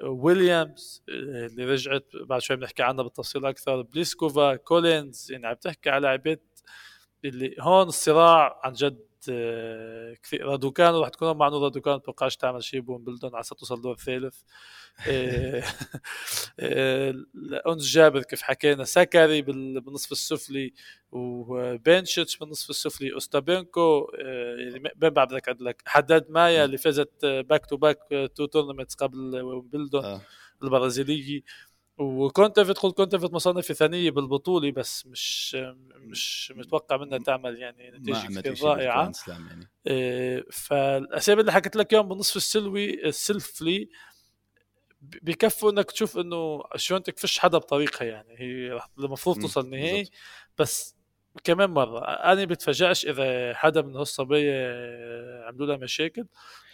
ويليامز آه، اللي رجعت بعد شوي بنحكي عنها بالتفصيل أكثر بليسكوفا كولينز يعني عم تحكي على لاعبات اللي هون الصراع عن جد آه، كثير. رادوكانو رح تكون مع انه رادوكانو ما بتوقعش تعمل شيء بويمبلدون على توصل دور ثالث. آه، آه، أنس جابر كيف حكينا ساكاري بال- بالنصف السفلي وبنشيتش بالنصف السفلي أوستابينكو آه، يعني بين بعد بدك لك حداد مايا اللي فازت back to back two tournaments قبل ويمبلدون آه. البرازيلية. وكونتيفيت قلت كونتيفيت مصنفة ثانية بالبطولة بس مش مش متوقع منها تعمل يعني نتيجة كثير رائعة يعني إيه، فالأسامي اللي حكيت لك إياهم بالنصف العلوي السفلي ب- بكفوا إنك تشوف إنه شونتك فيش حدا بطريقها يعني هي المفروض توصل نهائي. بس كمان مرة أنا بتفاجئش إذا حدا من هالصبية عملوا لها مشاكل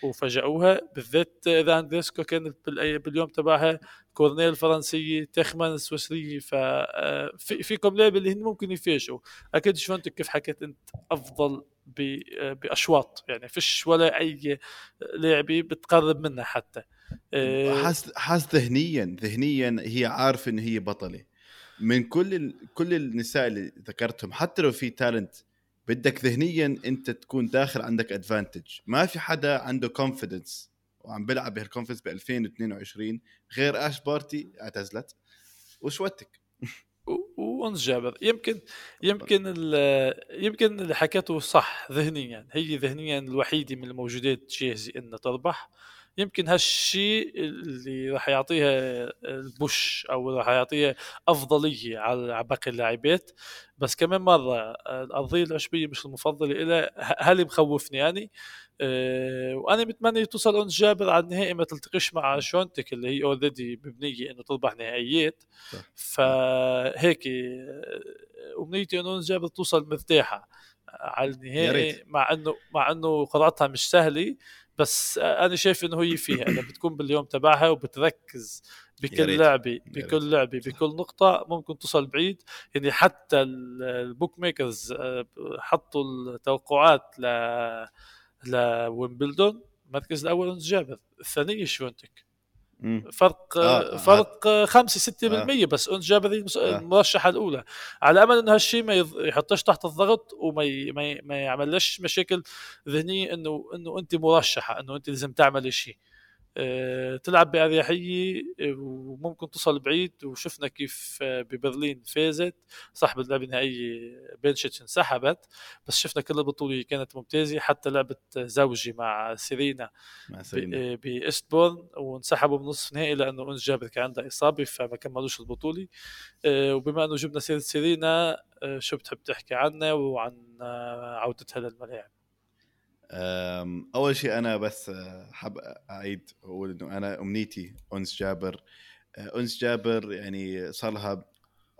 وفاجئوها بالذات إذا أندريسكو كانت باليوم تبعها كورنيل فرنسية تايخمان سويسرية ففي فيكم لاعبة اللي هن ممكن يفاجئوا. أكيد شونتك كيف حكيت أنت أفضل ب- بأشواط يعني فيش ولا أي لاعبة بتقرب منها حتى. حاس حاس ذهنيا ذهنيا هي عارفة انه هي بطلة. من كل ال... كل النساء اللي ذكرتهم حتى لو في talent بدك ذهنيا أنت تكون داخل عندك advantage ما في حدا عنده confidence وعم بيلعب بهال confidence ب 2022 غير اش بارتي اعتزلت. وشوتك و- وانس جابر. يمكن يمكن يمكن اللي حكيته صح ذهنيا. هي ذهنيا الوحيدة من الموجودات جاهزه إنها تربح يمكن هالشيء اللي راح يعطيها ال push أو راح يعطيها أفضلية على باقي اللاعبات بس كمان مرة الأرضية العشبية مش المفضلة لها هاللي مخوفني يعني أه وأنا متمنى توصل انس جابر على النهائي ما تلتقيش مع شونتك اللي هي already مبنية إنه تربح نهائيات. فهيك آه، أمنيتي انه انس جابر توصل مرتاحة على النهائي. مع إنه مع إنه قرعتها مش سهلة بس أنا شايف إنه هي فيها اذا بتكون باليوم تبعها وبتركز بكل لعبة بكل لعبة بكل نقطة ممكن توصل بعيد. يعني حتى ال bookmakers آه، حطوا التوقعات ل لويمبلدون المركز الأول انس جابر. الثانية شفونتك؟ فرق آه فرق 5 6% آه. بس. انس جابر آه. المرشحة الأولى. على امل انه هالشيء ما يحطش تحت الضغط وما ي... ما, ي... ما يعملش مشاكل ذهنية إنه إنه أنت مرشحة إنه أنت لازم تعملي شيء. آه، تلعب بأريحية آه، وممكن توصل بعيد. وشفنا كيف آه، ببرلين فازت صح باللعبة النهائية بنشيتش انسحبت. بس شفنا كل البطولة كانت ممتازة. حتى لعبة زوجي مع سيرينا مع سيرينا. بإيستبورن وانسحبوا بنصف نهائي لأنه أنس جابر كان عندها إصابة فما كملوش البطولة. وبما أنه جبنا سيرة سيرينا شو بتحب تحكي عنها وعن عودتها للملاعب؟ أول شيء أنا بس حاب أعيد أقول إنه أنا أمنيتي أنس جابر. أنس جابر يعني صار لها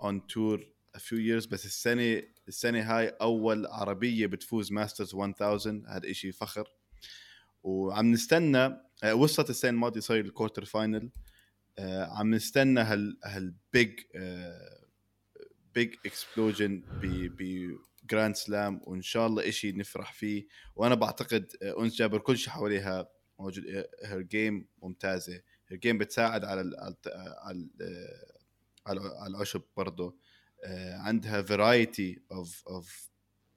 on tour few years بس السنة السنة هاي أول عربية بتفوز Masters 1000 هذا شيء فخر. وعم نستنى وصلت السنة الماضية صار ال quarter final عم نستنى هال هال big big explosion ب Grand Slam وإن شاء الله إشي نفرح فيه. وأنا بعتقد آه، أنس جابر كل شيء حواليها موجود her game ممتازة. her game بتساعد على ال على على على العشب برضه. آه، عندها variety of of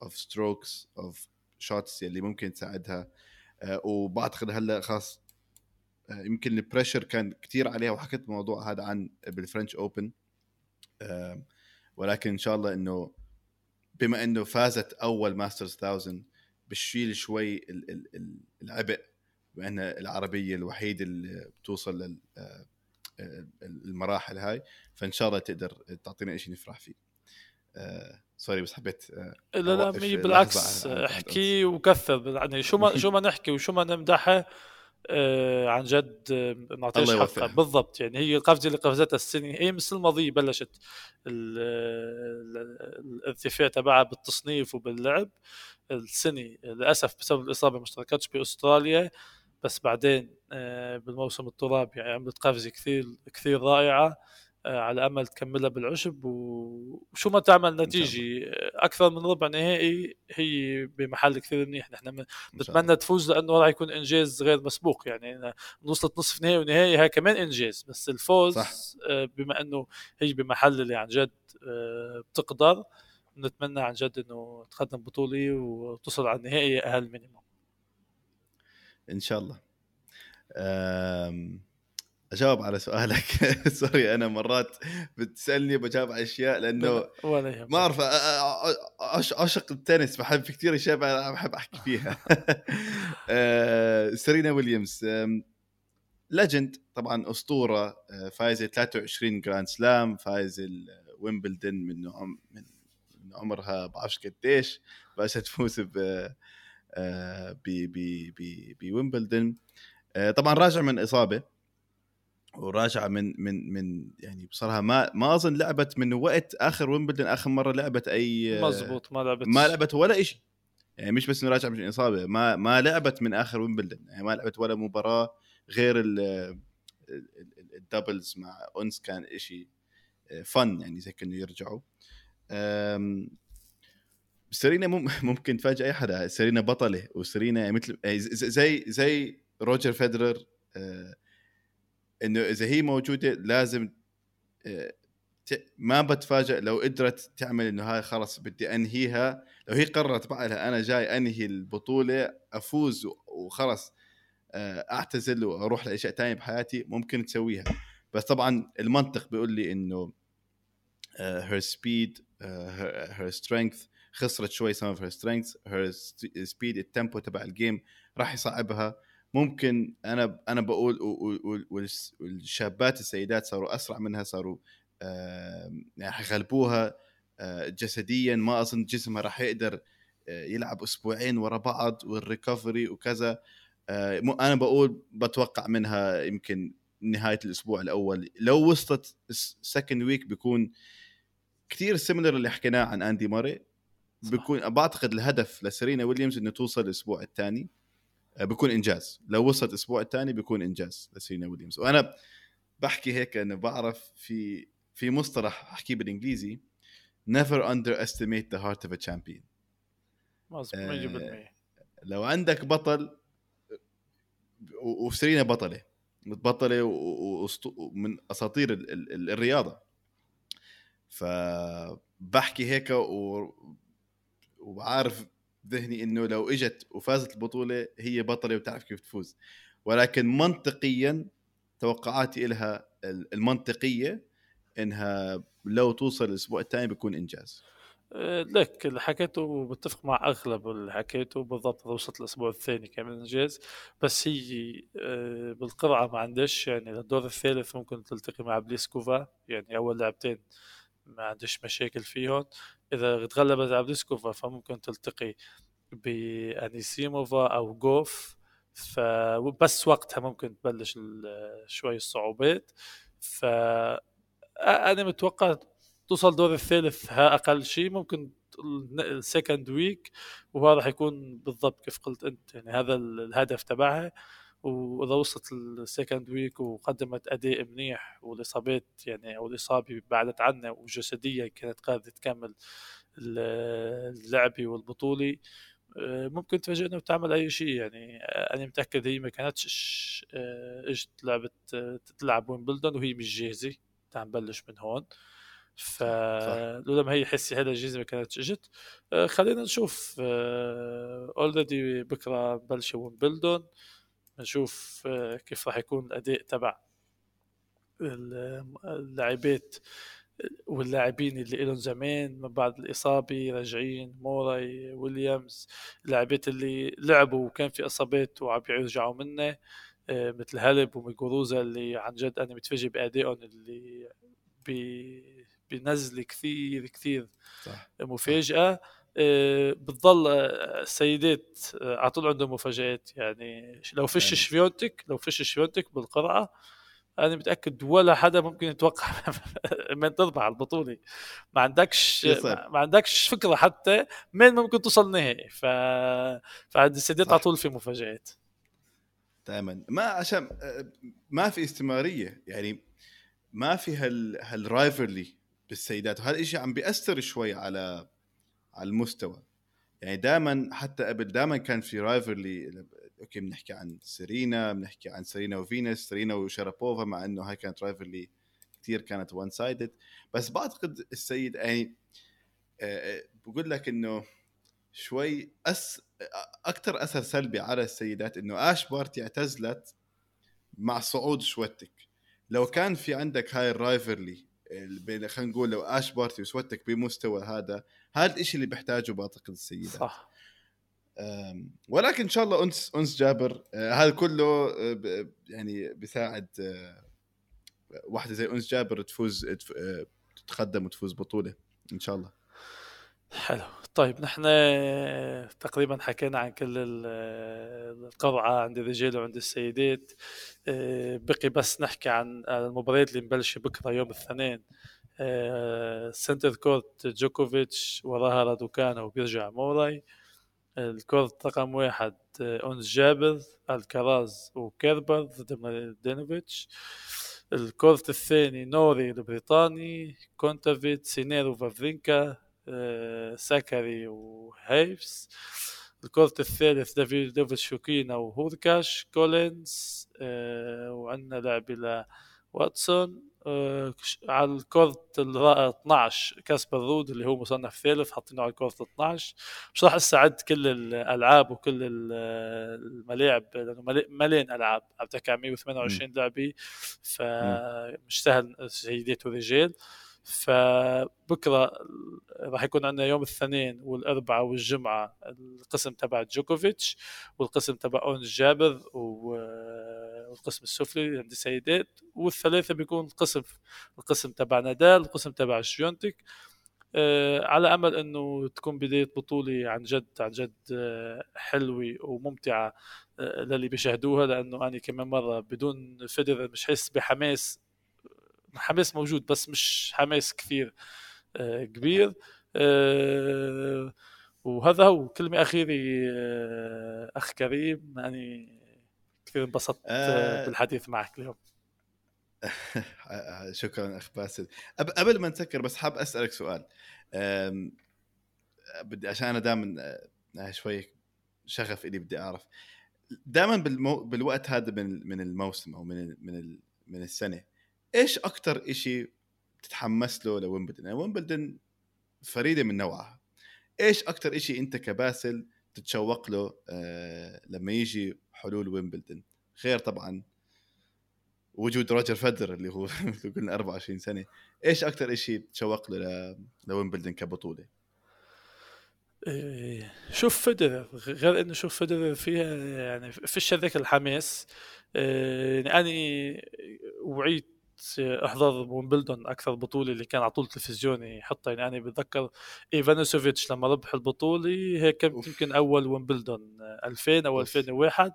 of strokes of shots اللي ممكن تساعدها. آه، وبعتقد هلأ خلاص يمكن ال pressure كان كثير عليها وحكيت الموضوع هذا عن بال French Open ولكن إن شاء الله إنه بما إنه فازت أول Masters 1000 بتشيل شوي العبء بأن العربية الوحيدة اللي بتوصل لل آه، المراحل هاي فإن شاء الله تقدر تعطينا شيء نفرح فيه. سوري آه، بس حبيت آه، لا لا بالعكس احكي وكثر يعني شو ما شو ما نحكي وشو ما نمدحها آه عن جد آه، نعطيش حقها. بالضبط يعني هي القفزه اللي قفزتها السنة هي من السنة الماضيه بلشت الارتفاع تبعها بالتصنيف وباللعب. السنة للأسف بسبب الإصابة ما اشتركتش بأستراليا بس بعدين آه بالموسم الترابي يعني عملت قفزة كثير كثير رائعة. آه، على أمل تكملها بالعشب وشو ما تعمل نتيجة أكثر من ربع نهائي هي بمحل كثير منيح. نحن بنتمنى تفوز لأنه راح يكون إنجاز غير مسبوق. يعني وصلت نصف نهائي ونهائي هاي كمان إنجاز بس الفوز صح. آه، بما إنه هي بمحل اللي عن جد آه، بتقدر بنتمنى عن جد إنه تقدم بطولة وتصل على النهائي أقل مينيموم. إن شاء الله. أجاوب على سؤالك. sorry أنا مرات بتسألني بجاوب على أشياء لأنه ولا ما أعرف أعشق التنس بحب في كثير اشياء بحب أحكي فيها. آه، سيرينا ويليامز legend طبعا أسطورة آه، فايزه 23 Grand Slam فايزه ويمبلدون من من عمرها بعرفش قديش بس تفوز ب آه، بويمبلدون طبعا راجع من إصابة. وراجعة من من من يعني بصراحة ما ما أظن لعبت من وقت آخر ويمبلدون آخر مرة لعبت أي مزبوط ما لعبت ما لعبت ولا شيء يعني مش بس انه راجعه من إصابة ما ما لعبت من آخر ويمبلدون يعني ما لعبت ولا مباراة غير ال doubles مع أنس كان شيء فن يعني زي كأنه يرجعوا. سيرينا ممكن تفاجئ أي حدا سيرينا بطلة وسيرينا مثل زي زي روجر فيدرر أه إنه إذا هي موجودة لازم آه، ما بتفاجئ لو قدرت تعمل إنه هاي خلص بدي أنهيها. لو هي قررت بقى لها أنا جاي أنهي البطولة أفوز وخلص آه، أعتزل وأروح لأشياء ثانية بحياتي ممكن تسويها. بس طبعا المنطق بيقول لي إنه her speed her strength خسرت شوي some of her strength her speed ال tempo تبع ال game راح يصعبها. ممكن أنا أنا بقول والشابات السيدات صاروا أسرع منها صاروا يعني حيغلبوها آه، جسديا. ما أظن جسمها راح يقدر آه، يلعب أسبوعين ورا بعض وال recovery وكذا. آه، أنا بقول بتوقع منها يمكن نهاية الأسبوع الأول. لو وصلت second week بيكون كثير similar اللي حكيناه عن آندي موراي بيكون بعتقد الهدف لسيرينا ويليامز إنه توصل الأسبوع الثاني. بيكون إنجاز. لو وصلت الأسبوع الثاني بيكون إنجاز لسيرينا ويليامز. وأنا بحكي هيك إنه بعرف في في مصطلح أحكيه بالإنجليزي never underestimate the heart of a champion. مظبوط 100% لو عندك بطل وسيرينا بطلة. بطلة ومن أساطير ال- ال- الرياضة. فبحكي هيك و... وعارف ذهني إنه لو إجت وفازت البطولة هي بطلة وتعرف كيف تفوز. ولكن منطقيا توقعاتي لها المنطقية إنها لو توصل الأسبوع الثاني بيكون إنجاز. آه، لك اللي حكيته بتفق مع أغلب اللي حكيته بالضبط وصلت الأسبوع الثاني كمان إنجاز. بس هي آه، بالقرعة ما عندش يعني للدور الثالث ممكن تلتقي مع بليسكوفا يعني أول لعبتين ما عندش مشاكل فيهم إذا تغلبت على بليسكوفا فممكن تلتقي بأنيسيموفا أو جوف. فبس وقتها ممكن تبلش شوي الصعوبات. ف أنا متوقع توصل دور الثالث ها أقل شيء ممكن ال second week وهذا راح يكون بالضبط كيف قلت أنت. يعني هذا ال- الهدف تبعها. وإذا وصلت ال second week وقدمت أداء منيح والإصابات يعني أو الإصابة بعدت عنا وجسديا كانت قادرة تكمل ال- اللعبه والبطولة آه، ممكن تفاجئنا وتعمل أي شيء. يعني آه، أنا متأكد هي ما كانتش آه، إجت لعبت آه، تلعب ويمبلدون وهي مش جاهزة تعال نبلش من هون. فلولا ما هي حسي هذا الجيزه ما كانتش إجت. خلينا نشوف already بكرة بلش ويمبلدون. نشوف آه، كيف راح يكون الأداء تبع ال- اللاعبات واللاعبين اللي لهم زمان من بعد الإصابة راجعين موراي ويليامز اللاعبات اللي لعبوا وكان في إصابات وعم يرجعوا منه آه، مثل هالب وميجوروزا اللي عن جد أنا متفاجئ بأدائهم اللي بنزلة كثير كثير صح. مفاجأة. آه، بتضل آه، السيدات آه، على طول عندهم مفاجآت. يعني لو فيش يعني. شفيونتك لو فيش شفيونتك بالقرعة أنا متأكد ولا حدا ممكن يتوقع من تربح البطولة. ما عندكش يصير. ما عندكش فكرة حتى مين ممكن توصل نهائي. ف فعند السيدات. على طول في مفاجآت. دائما ما عشان آه، ما في استمرارية. يعني ما في هال هال rivalry بالسيدات. وهذا الشيء عم بيأثر شوي على على المستوى. يعني دائما حتى قبل دائما كان في rivalry أوكي بنحكي عن سيرينا بنحكي عن سيرينا وفينس سيرينا وشارابوفا مع إنه هاي كانت rivalry كثير كانت one sided بس بعتقد السيد يعني آه، آه، بقول لك إنه شوي أس أكثر أثر سلبي على السيدات إنه اش بارتي اعتزلت مع صعود شفيونتيك. لو كان في عندك هاي ال rivalry بين خلينا نقول لو اش بارتي وشفيونتيك بمستوى هذا هذا الشيء اللي بيحتاجه بعتقد السيدات صح. ولكن إن شاء الله انس أنس جابر آه، هذا كله آه، يعني بيساعد آه، واحدة زي أنس جابر تفوز تف- تتقدم وتفوز بطولة إن شاء الله. حلو. طيب نحن تقريبا حكينا عن كل ال- القرعة عند الرجال وعند السيدات. آه، بقي بس نحكي عن المباريات اللي مبلشة بكرة يوم الاثنين. آه، Centre Court جوكوفيتش وراها رادوكانا وبيرجع موراي. ال court رقم واحد آه، أنس جابر الكراز وكيربر ضد مالدينوفيتش الكورت الثاني نوري البريطاني كونتافيت سينيرو فافرينكا آه، ساكري وهيفس الكورت الثالث دافيد ديفيد شوكينا وهوركاش كولينز آه، وعندنا لاعب واتسون. آه، على الكورت الرا- 12 كاسبر رود اللي هو مصنف ثالث حاطينه على الكورت 12 مش راح أستعرض كل الألعاب وكل ال- الملاعب لأنه ملي- مليان ألعاب. عم تحكي عن 128 لعبه فمش سهل سيدات ورجال. فبكرة راح يكون عندنا يوم الاثنين والاربعاء والجمعة القسم تبع جوكوفيتش والقسم تبع أنس جابر والقسم السفلي عند السيدات والثلاثة بيكون قسم القسم تبع نادال القسم تبع شيونتك آه، على أمل إنه تكون بداية بطولة عن جد عن جد آه، حلوة وممتعة آه، للي بيشاهدوها لأنه أنا كمان مرة بدون فيدرر مش حس بحماس حماس موجود بس مش حماس كثير آه، كبير. آه، وهذا هو كلمة أخيرة آه، أخ كريم. يعني كثير انبسطت آه بالحديث معك اليوم. شكرا أخ باسل. قبل ما نسكر بس حاب أسألك سؤال. بدي عشان أنا دائما شوي شغف إلي بدي أعرف. دائما بالمو... بالوقت هذا من من الموسم أو من من من السنة إيش أكثر شيء تتحمس له لويمبلدون يعني فريدة من نوعها. إيش أكثر شيء أنت كباسل تتشوق له آه لما يجي حلول ويمبلدون غير طبعا وجود روجر فيدرر اللي هو قلنا 24 سنة. إيش أكثر شيء تشوق له لويمبلدون كبطولة؟ إيه، شوف فيدرر غير إنه شوف فيدرر فيها يعني فيش هذاك الحماس. إيه، يعني أنا وعيت احضر ويمبلدون أكثر بطولة اللي كان على طول تلفزيوني حتى يعني أنا بتذكر إيفانيسيفيتش لما ربح البطولة هيك يمكن أول ويمبلدون 2000 أو 2001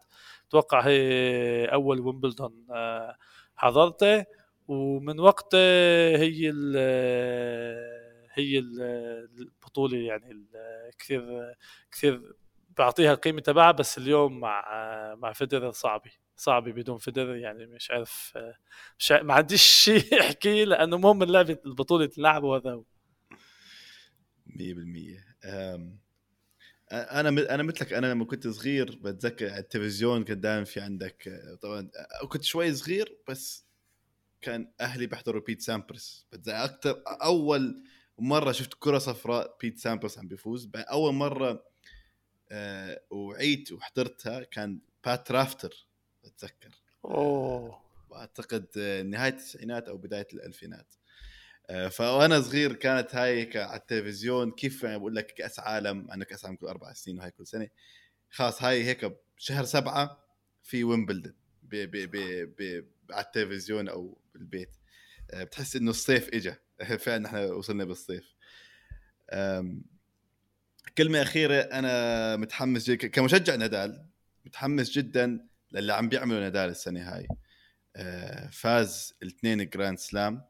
أتوقع هي أول ويمبلدون آه، حضرته. ومن وقتها هي ال هي البطولة يعني كثير كثير بعطيها القيمة تبعها بس اليوم مع مع فيدرر صعبة. صعبة بدون فيدرر يعني مش عارف مش عارف ما عنديش شيء احكي لأنه مهم اللعبة البطوله تلعب وهذا هو. 100% أنا أنا مثلك أنا لما كنت صغير بتذكر على التلفزيون كان دائما في عندك طبعا كنت شوي صغير بس كان أهلي بيحضروا بيت سامبراس أكثر أول مرة شفت كرة صفراء بيت سامبراس عم بيفوز اول مرة آه وعيت وحضرتها كان بات رافتر أتذكر. أوه. اعتقد نهاية التسعينات أو بداية الألفينات. آه فأنا صغير كانت هاي على التلفزيون كيف يعني بقول لك كأس عالم عندنا كأس عالم كل أربع سنين وهي كل سنة. خلاص هاي هيك شهر سبعة في ويمبلدون على التلفزيون أو بالبيت. آه بتحس إنه الصيف اجى فعلا إحنا وصلنا بالصيف. كلمة أخيرة أنا متحمس جدا كمشجع نادال متحمس جدا للي عم بيعملوا نادال السنة هاي. أه، فاز الاثنين grand slam.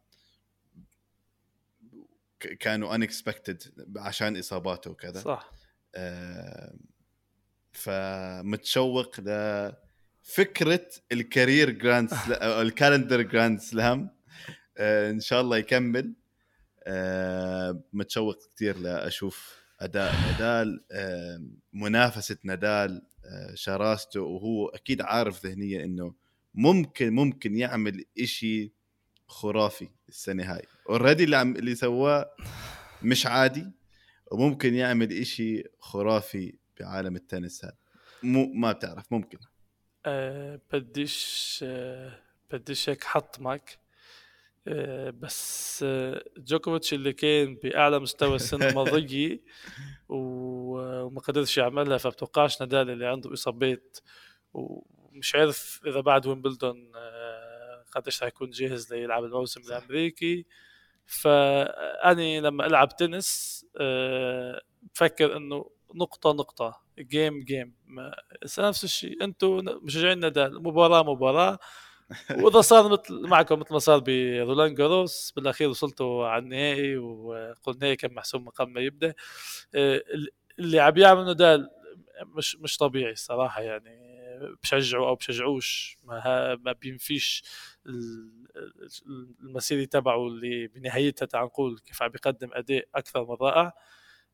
كانوا unexpected عشان إصاباته وكذا. صح. أه، فمتشوق لفكرة ال career grand slam ال calendar grand slam. إن شاء الله يكمل. آه، متشوق كثير لأشوف أداء نادال. آه، منافسة نادال. آه، شراسته وهو أكيد عارف ذهنيا إنه ممكن ممكن يعمل إشي خرافي السنة هاي. already اللي عم اللي سواه مش عادي وممكن يعمل إشي خرافي بعالم التنس هذا. مو ما بتعرف ممكن. أه بديش أه بديش هيك حطمك آه، بس آه، جوكوفيتش اللي كان بأعلى مستوى السنة الماضيه وما قدرش يعملها فبتوقعش نادال اللي عنده إصابات ومش عارف إذا بعد ويمبلدون آه، قديش حيكون جاهز ليلعب الموسم. الأمريكي. فأني لما ألعب تنس بفكر إنه نقطة نقطة جيم جيم نفس الشيء. أنتم مشجعين نادال مباراة مباراة. واذا صار مثل معكم مثل ما صار برولان جاروس بالأخير وصلتوا على النهائي وقلنا النهائي كان محسوم قبل ما يبدأ. آه، اللي عم يعمل نادال مش مش طبيعي الصراحه يعني. بشجعوا أو بشجعوش ما, ما بينفيش المسيري تبعه اللي بنهايتها تعال نقول كيف عم بيقدم أداء أكثر من رائع.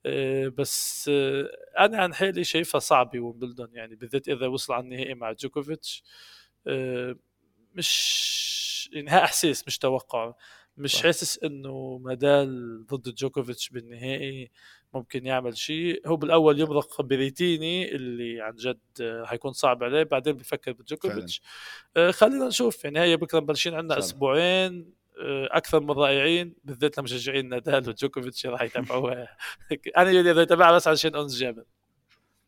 آه، بس آه، أنا عن حالي شايفها صعبة ويمبلدون يعني بالذات إذا وصل على النهائي مع جوكوفيتش. مش يعني ها إحساس مش توقع. مش حاسس إنه نادال ضد جوكوفيتش بالنهائي ممكن يعمل شيء. هو بالأول يمرق بريتيني اللي عن جد حيكون صعب عليه بعدين بفكر بجوكوفيتش آه خلينا نشوف. يعني هي بكرة مبلشين عندنا أسبوعين آه أكثر من رائعين بالذات لمشجعين نادال وجوكوفيتش راح يتابعوها. أنا إذا اتابعها بس عشان أنس جابر.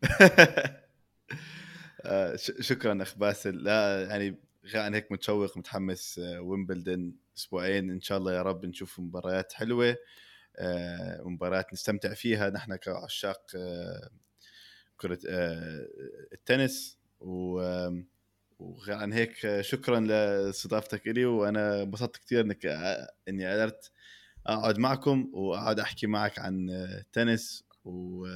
آه، شكرا أخ باسل. لا يعني غير عن هيك متشوق متحمس آه، ويمبلدن أسبوعين إن شاء الله يا رب نشوف مباريات حلوة آه، مباريات نستمتع فيها. نحن كعشاق آه، كرة التنس وغير عن هيك شكرا لاستضافتك إلي. وأنا انبسطت كثير إنك إني قدرت أقعد معكم وأقعد أحكي معك عن التنس. و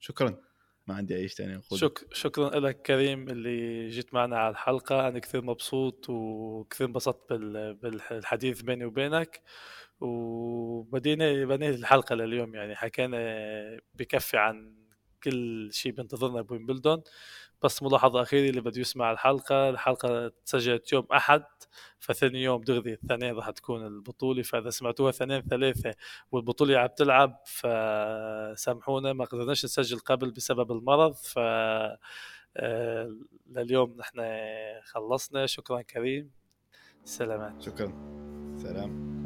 شكرا. ما عندي أي شيء ثاني نقوله. شك شكرا لك كريم اللي جيت معنا على الحلقة. أنا كثير مبسوط وكثير انبسطت بالحديث بيني وبينك. وبدينا بدينا الحلقة لليوم يعني حكينا بكفي عن كل شيء بينتظرنا بويمبلدون بس ملاحظة أخيرة اللي بده يسمع الحلقة الحلقة تسجلت يوم أحد فثاني يوم دغري الثانيين راح تكون البطولة فإذا سمعتوها ثانيين ثلاثة والبطولة عم تلعب فسامحونا ما قدرناش نسجل قبل بسبب المرض ف آه، لليوم نحن خلصنا. شكرا كريم. سلامات. شكرا. سلام.